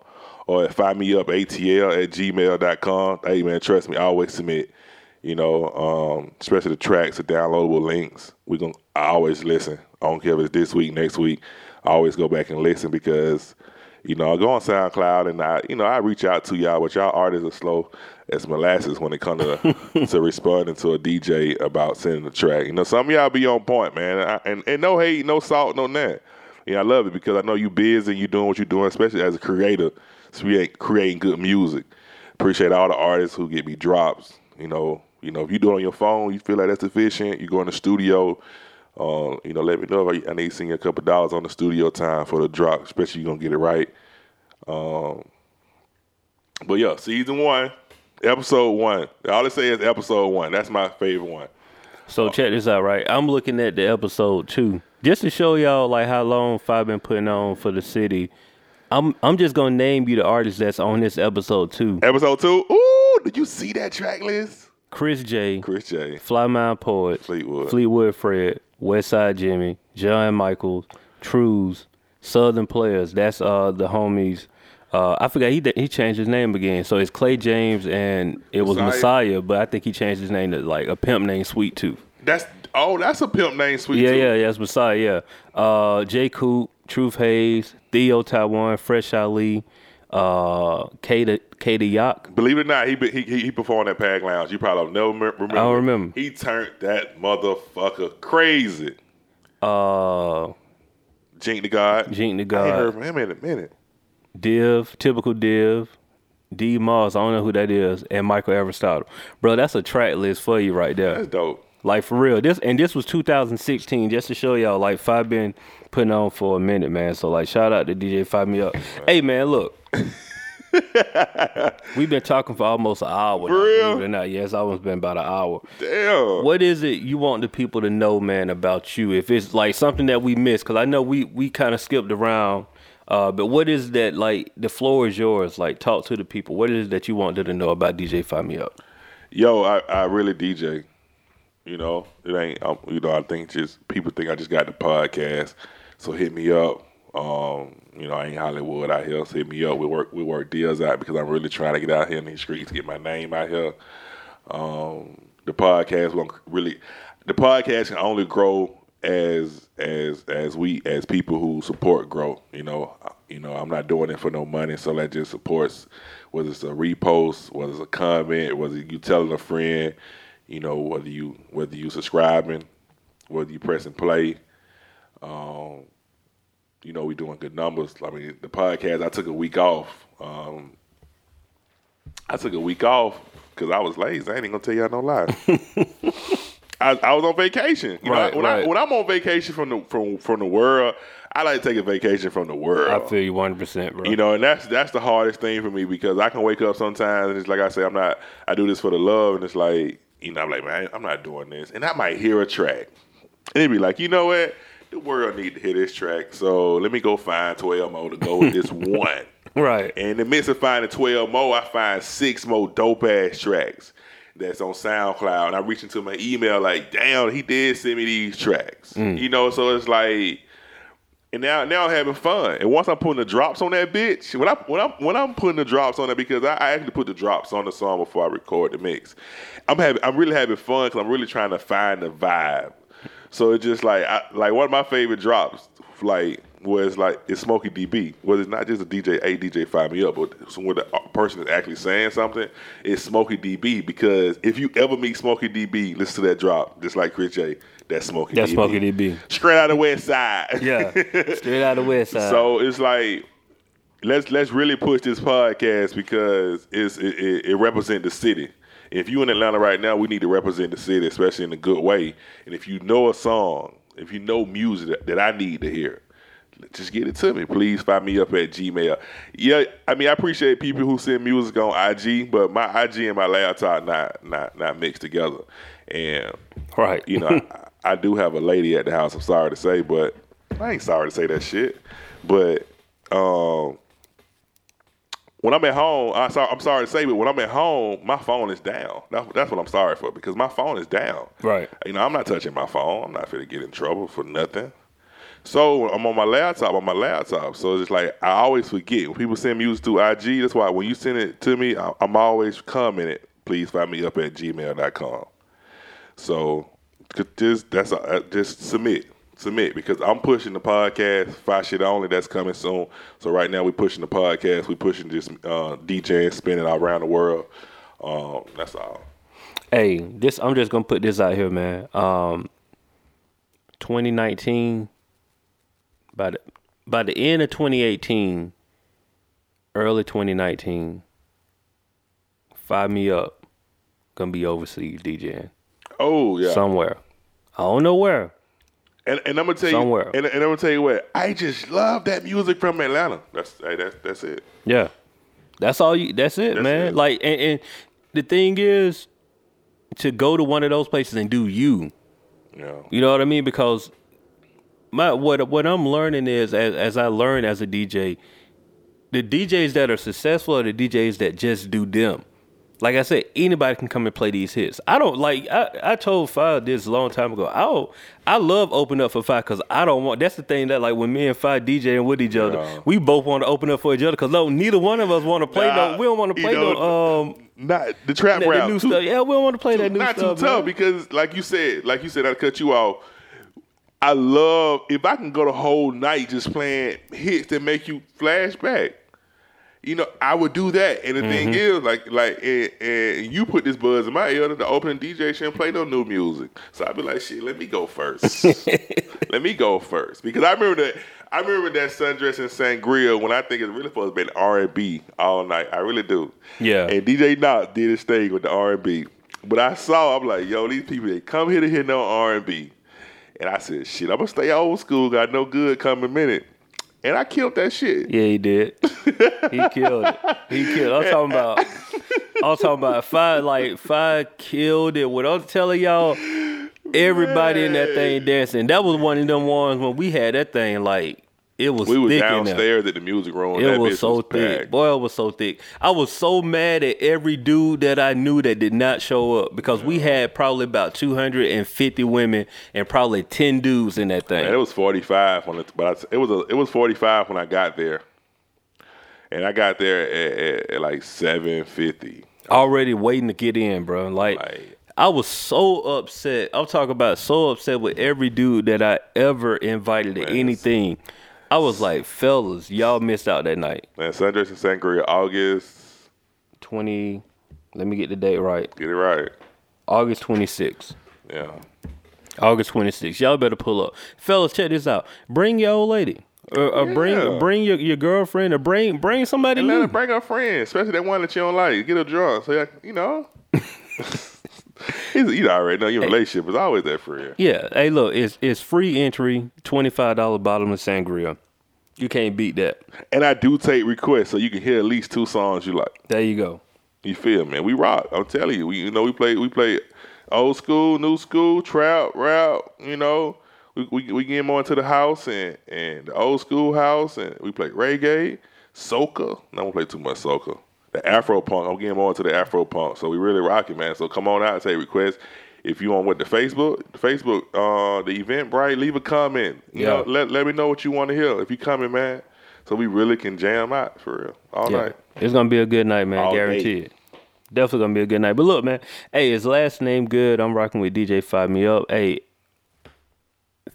[SPEAKER 2] or FyeMeUp ATL at gmail.com. Hey man, trust me, I always submit. You know, um, especially the tracks, the downloadable links. We gonna I always listen. I don't care if it's this week, next week. I always go back and listen because, you know, I go on SoundCloud and I, you know, I reach out to y'all, but y'all artists are slow as molasses when it comes to to responding to a DJ about sending a track. You know, some of y'all be on point, man, I, and and no hate, no salt, no nothing. Yeah, I love it because I know you busy and you doing what you're doing, especially as a creator, create, creating good music. Appreciate all the artists who get me drops. You know, you know, if you do it on your phone, you feel like that's efficient. You go in the studio. Uh, you know, let me know if I, I need to send you a couple dollars on the studio time for the drop, especially you're gonna get it right. Um, but yeah, season one, episode one. All I say is episode one. That's my favorite one.
[SPEAKER 1] So check this out, right? I'm looking at the episode two, just to show y'all like how long Fye been putting on for the city. I'm I'm just gonna name you the artist that's on this episode two.
[SPEAKER 2] Episode two. Ooh, did you see that track list?
[SPEAKER 1] Chris J,
[SPEAKER 2] Chris J.
[SPEAKER 1] Fly Mind Poet,
[SPEAKER 2] Fleetwood.
[SPEAKER 1] Fleetwood Fred, Westside Jimmy, John Michaels, Trues, Southern Players. That's uh the homies. Uh, I forgot he he changed his name again. So it's Clay James and it was
[SPEAKER 2] Messiah.
[SPEAKER 1] Messiah, but I think he changed his name to like a pimp named Sweet Tooth.
[SPEAKER 2] That's oh, that's a pimp name, sweet.
[SPEAKER 1] Yeah,
[SPEAKER 2] Tooth.
[SPEAKER 1] yeah, yeah, it's Messiah, yeah. Uh J Coop, Truth Hayes, Theo Taiwan, Fresh Ali, uh Kata Yak.
[SPEAKER 2] Believe it or not, he he he, he performed at Pag Lounge. You probably never me- remember.
[SPEAKER 1] I don't remember.
[SPEAKER 2] He turned that motherfucker crazy.
[SPEAKER 1] Uh
[SPEAKER 2] Jink the God.
[SPEAKER 1] Jink the God.
[SPEAKER 2] I ain't heard from him in a minute.
[SPEAKER 1] Div, typical Div, D Moss, I don't know who that is, and Michael Aristotle. Bro, that's a track list for you right there.
[SPEAKER 2] That's dope.
[SPEAKER 1] Like for real. This and this was 2016, just to show y'all like Fye been putting on for a minute, man. So like shout out to DJ FyeMeUp. Hey man, look. We've been talking for almost an hour.
[SPEAKER 2] For
[SPEAKER 1] now,
[SPEAKER 2] real?
[SPEAKER 1] believe it or not. Yes, almost been about an hour.
[SPEAKER 2] Damn.
[SPEAKER 1] What is it you want the people to know, man, about you? If it's like something that we missed, because I know we we kind of skipped around. Uh, but what is that like? The floor is yours. Like, talk to the people. What is it that you want them to know about DJ FyeMeUp?
[SPEAKER 2] Yo, I, I really DJ. You know, it ain't. Um, you know, I think just people think I just got the podcast. So hit me up. Um, you know, I ain't Hollywood out here. Hit me up. We work we work deals out because I'm really trying to get out here in these streets, get my name out here. Um, the podcast won't really, the podcast can only grow as as as we as people who support grow. You know, Uh, you know, I'm not doing it for no money, so that just supports whether it's a repost, whether it's a comment, whether you telling a friend, you know, whether you whether you subscribing, whether you pressing play. Um, you know, we doing good numbers. I mean, the podcast. I took a week off. Um, I took a week off because I was lazy. I ain't gonna tell y'all no lie. I, I was on vacation. You
[SPEAKER 1] Right,
[SPEAKER 2] know, when,
[SPEAKER 1] right.
[SPEAKER 2] I, when I'm on vacation from the from from the world, I like to take a vacation from the world.
[SPEAKER 1] I feel you 100, percent bro.
[SPEAKER 2] You know, and that's that's the hardest thing for me because I can wake up sometimes and it's like I say, I'm not. I do this for the love, and it's like you know, I'm like, man, I'm not doing this, and I might hear a track, and it'd be like, you know what, the world need to hear this track, so let me go find 12 more to go with this one.
[SPEAKER 1] right.
[SPEAKER 2] And in the midst of finding 12 more, I find six more dope ass tracks that's on SoundCloud. And I reach into my email like, damn, he did send me these tracks. Mm. You know, so it's like, and now now I'm having fun. And once I'm putting the drops on that bitch, when I when I'm when I'm putting the drops on that because I, I actually put the drops on the song before I record the mix. I'm having I'm really having fun because I'm really trying to find the vibe So it's just like I, like one of my favorite drops, like was like it's Smokey DB. Was it's not just a DJ, a DJ FyeMeUp, but when the uh, person is actually saying something, it's Smokey DB. Because if you ever meet Smokey DB, listen to that drop, just like Chris J. That's Smokey.
[SPEAKER 1] That's
[SPEAKER 2] DB.
[SPEAKER 1] Smokey DB.
[SPEAKER 2] Straight out of the West Side.
[SPEAKER 1] Yeah, straight out of the West Side.
[SPEAKER 2] So it's like let's let's really push this podcast because it's it, it, it represents the city. If you in Atlanta right now, we need to represent the city, especially in a good way. And if you know a song, if you know music that, I need to hear, just get it to me. Please FyeMeUp at Gmail. Yeah, I mean I appreciate people who send music on IG, but my IG and my laptop not not not mixed together. And
[SPEAKER 1] right,
[SPEAKER 2] you know, I, I do have a lady at the house. I'm sorry to say, but I ain't sorry to say that shit. But um, when I'm at home, I I'm sorry to say, but when I'm at home, my phone is down. That's, that's what I'm sorry for because my phone is down.
[SPEAKER 1] Right.
[SPEAKER 2] You know, I'm not touching my phone. I'm not going to get in trouble for nothing. So I'm on my laptop, on my laptop. So it's like I always forget when people send music through IG. That's why when you send it to me, I'm always commenting. Please FyeMeUp at gmail.com. So just that's a, uh, just submit submit because I'm pushing the podcast Fye shit only that's coming soon. So right now we're pushing the podcast. We're pushing just uh, DJing, spinning all around the world. Um, that's all.
[SPEAKER 1] Hey, this I'm just gonna put this out here, man. Um, 2019, by the by the end of 2018, early 2019, FyeMeUp. Gonna be overseas DJing.
[SPEAKER 2] Oh yeah,
[SPEAKER 1] somewhere. I don't know where.
[SPEAKER 2] And, and I'm gonna tell
[SPEAKER 1] Somewhere.
[SPEAKER 2] you, and, and I'm gonna tell you what, I just love that music from Atlanta. That's that's that's it.
[SPEAKER 1] Yeah, that's all you. That's it,
[SPEAKER 2] That's
[SPEAKER 1] man.
[SPEAKER 2] it.
[SPEAKER 1] Like, and, and the thing is, to go to one of those places and do you.
[SPEAKER 2] Yeah.
[SPEAKER 1] You know what I mean? Because my what what I'm learning is as as I learn as a DJ, the DJs that are successful are the DJs that just do them. Like I said, anybody can come and play these hits. I don't like. I, I told Fye this a long time ago. I don't, I love open up for Fye because I don't want. That's the thing that like when me and Fye DJing with each other, we both want to open up for each other because no, neither one of us want to play
[SPEAKER 2] Nah,
[SPEAKER 1] no. We don't want to play you
[SPEAKER 2] know,
[SPEAKER 1] no. Um,
[SPEAKER 2] Not the trap
[SPEAKER 1] the new
[SPEAKER 2] too-
[SPEAKER 1] stuff. Yeah, we don't want to play that new
[SPEAKER 2] not
[SPEAKER 1] stuff.
[SPEAKER 2] Not too tough
[SPEAKER 1] man.
[SPEAKER 2] because, like you said, like you said, I cut you off. I love if I can go the whole night just playing hits that make you flashback. You know, I would do that. And the thing
[SPEAKER 1] Mm-hmm.
[SPEAKER 2] is, like, like, and, and you put this buzz in my ear that the opening DJ shouldn't play no new music. So I'd be like, shit, let me go first. let me go first because I remember that. I remember that sundress and sangria when I think it's really supposed to be R and B all night. I really do.
[SPEAKER 1] Yeah.
[SPEAKER 2] And DJ Knox did his thing with the R and B. But I saw, I'm like, yo, these people they come here to hear no R and B. And I said, shit, I'm gonna stay old school. Got no good coming minute. And I killed that shit.
[SPEAKER 1] Yeah, he did. he killed it. He killed. I'm talking about. I'm talking about Fye. Like Fye killed it. What I'm telling y'all, everybody in that thing dancing. That was one of them ones when we had that thing. Like it was.
[SPEAKER 2] We was
[SPEAKER 1] thick
[SPEAKER 2] downstairs at the music room.
[SPEAKER 1] It
[SPEAKER 2] that
[SPEAKER 1] was so thick.
[SPEAKER 2] packed.
[SPEAKER 1] Boy, it was so thick. I was so mad at every dude that I knew that did not show up because we had probably about 250 women and probably 10 dudes in that thing.
[SPEAKER 2] Man, it was 45 when it, but I, it was a, it was 45 when I got there, and I got there at, at, at like 7:50.
[SPEAKER 1] already waiting to get in, bro. Like,
[SPEAKER 2] Like-
[SPEAKER 1] I was so upset. I'm talking about so upset with every dude that I ever invited to
[SPEAKER 2] Man,
[SPEAKER 1] anything. I was like, fellas, y'all missed out that night.
[SPEAKER 2] Man, Sundress and Sangria, August.
[SPEAKER 1] 20, let me get the date right.
[SPEAKER 2] Get it right.
[SPEAKER 1] August 26th.
[SPEAKER 2] Yeah.
[SPEAKER 1] August 26th. Y'all better pull up. Fellas, check this out. Bring your old lady. Or, or
[SPEAKER 2] Yeah.
[SPEAKER 1] bring bring your, your girlfriend or bring bring somebody
[SPEAKER 2] And let her bring her friends, especially that one that you don't like. Get her drunk. So, you know. You know, already know your relationship is always that friend.
[SPEAKER 1] Yeah. Hey, look, it's it's free entry, $25 bottle of sangria. You can't beat that.
[SPEAKER 2] And I do take requests so you can hear at least two songs you like.
[SPEAKER 1] There you go.
[SPEAKER 2] You feel man? We rock. I'm telling you. We you know we play we play old school, new school, trap, rap. You know we we, we get more into the house and and the old school house and we play reggae, soca. No, I don't play too much soca. The Afro punk. I'm getting more into the Afro punk. So we really rocking, man. So come on out and take requests. If you on with the Facebook, the Facebook, uh, the Eventbrite, leave a comment. You
[SPEAKER 1] Yeah.
[SPEAKER 2] know, let let me know what you want to hear. If you coming, man, so we really can jam out for real all
[SPEAKER 1] Yeah.
[SPEAKER 2] night.
[SPEAKER 1] It's gonna be a good night, man.
[SPEAKER 2] All day.
[SPEAKER 1] Guaranteed. Definitely gonna be a good night. But look, man. Hey, his last name good. I'm rocking with DJ FyeMeUp. Hey,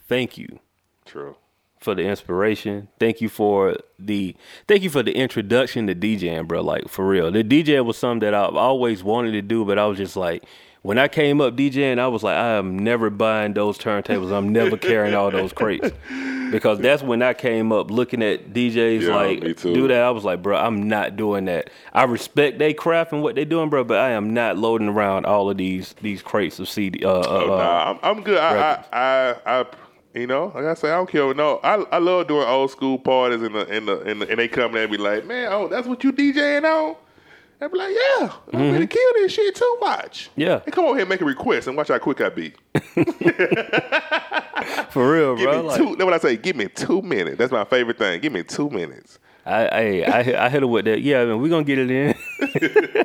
[SPEAKER 1] thank you
[SPEAKER 2] True.
[SPEAKER 1] For the inspiration. Thank you for the thank you for the introduction to DJing, bro. Like for real, the DJ was something that I've always wanted to do, but I was just like, when I came up DJing, I was like, I am never buying those turntables. I'm never carrying all those crates because that's when I came up looking at DJs
[SPEAKER 2] Yeah,
[SPEAKER 1] like do that. I was like, bro, I'm not doing that. I respect they craft and what they're doing, bro, but I am not loading around all of these these crates of CD. Uh, uh,
[SPEAKER 2] Oh,
[SPEAKER 1] uh,
[SPEAKER 2] nah, I'm, I'm good. I. I, I, I, you know, like I say, I don't care. No, I, I love doing old school parties in the, in the, in the, and they come and be like, man, oh, that's what you DJing on. I be like, yeah, I'm gonna kill this shit too. Watch.
[SPEAKER 1] Mm-hmm. Yeah.
[SPEAKER 2] Hey, come over here and make a request and watch how quick I be.
[SPEAKER 1] for real,
[SPEAKER 2] Give
[SPEAKER 1] bro.
[SPEAKER 2] me
[SPEAKER 1] Like,
[SPEAKER 2] two. That's what I say. Give me two minutes. That's my favorite thing. Give me two minutes.
[SPEAKER 1] I, I, I, hit- I hit her with that. Yeah, man, we gonna get it in.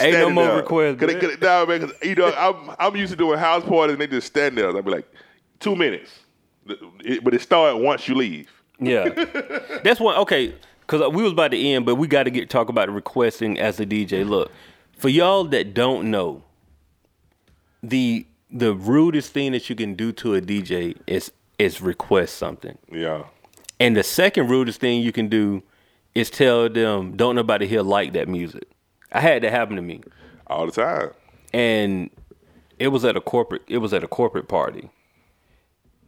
[SPEAKER 1] Ain't no more
[SPEAKER 2] there.
[SPEAKER 1] requests,
[SPEAKER 2] Cause they,
[SPEAKER 1] man.
[SPEAKER 2] cause, nah, man, 'cause, you know, I'm, I'm used to doing house parties and they just stand there. I'll be like, two minutes. It- but it started once you leave.
[SPEAKER 1] Yeah, that's one. Okay, because we was about to end, but we got to get talk about requesting as a DJ. Look, for y'all that don't know, the the rudest thing that you can do to a DJ is is request something,
[SPEAKER 2] Yeah.
[SPEAKER 1] and the second rudest thing you can do is tell them don't nobody here like that music. I had that happen to me.
[SPEAKER 2] All the time.
[SPEAKER 1] and it was at a corporate it was at a corporate party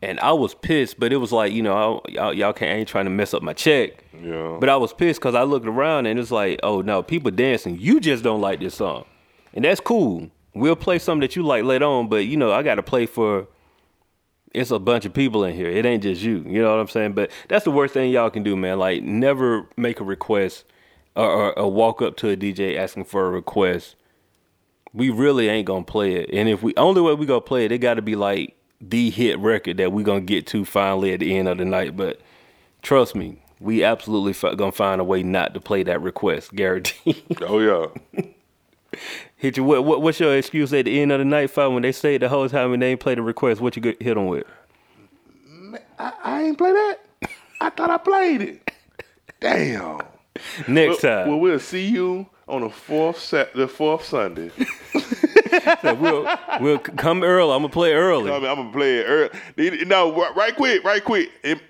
[SPEAKER 1] and i was pissed but it was like you know I, y'all, y'all can't I ain't trying to mess up my check.
[SPEAKER 2] Yeah.
[SPEAKER 1] but i was pissed because i looked around and it's like oh no people dancing. You just don't like this song. And that's cool. We'll play something that you like later on but you know i gotta play for it's a bunch of people in here. It ain't just you. You know what i'm saying? But that's the worst thing y'all can do man. Like never make a request or, or, or walk up to a dj asking for a request. We really ain't gonna play it. And if we only way we gonna play it, it got to be like the hit record that we're gonna get to finally at the end of the night. But trust me, we absolutely fi- gonna find a way not to play that request, guaranteed.
[SPEAKER 2] Oh, yeah.
[SPEAKER 1] hit you. What, what what's your excuse at the end of the night, Fye when they say the whole time and they ain't play the request? What you get hit them with?
[SPEAKER 2] I, I ain't play that. I thought I played it. Damn.
[SPEAKER 1] Next
[SPEAKER 2] Well,
[SPEAKER 1] time,
[SPEAKER 2] well, we'll see you on the fourth set, the fourth Sunday.
[SPEAKER 1] So we'll we'll come early. I'm gonna play early.
[SPEAKER 2] I mean, I'm gonna play it early. No, right- quick, right quick. It-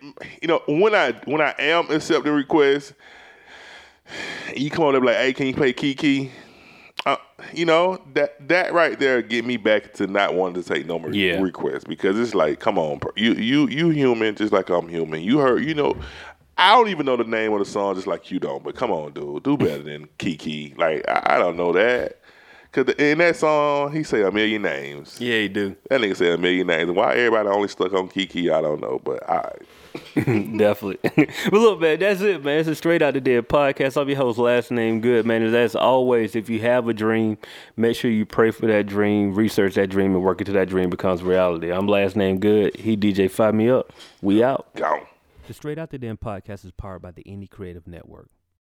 [SPEAKER 2] you know, when I when I am accepting requests, you come on there be like, "Hey, can you play Kiki?" Uh, you know that that right there get me back to not wanting to take no more
[SPEAKER 1] Yeah.
[SPEAKER 2] requests because it's like, come on, you you you human just like I'm human. You heard, you know. I don't even know the name of the song just like you don't, but come on, dude, do better than Kiki. Like I, I don't know that. Cause in that song, he say a million names.
[SPEAKER 1] Yeah, you do.
[SPEAKER 2] That nigga say a million names. Why everybody only stuck on Kiki, I don't know. But I
[SPEAKER 1] Definitely. but look, man, that's it, man. It's a Str8OutDaDen podcast. I'm your host, last name good, man. And as always, if you have a dream, make sure you pray for that dream, research that dream, and work until that dream becomes reality. I'm last name good. He DJ FyeMeUp. We out.
[SPEAKER 2] gone.
[SPEAKER 1] The Str8OutDaDen podcast is powered by the Indie Creative Network.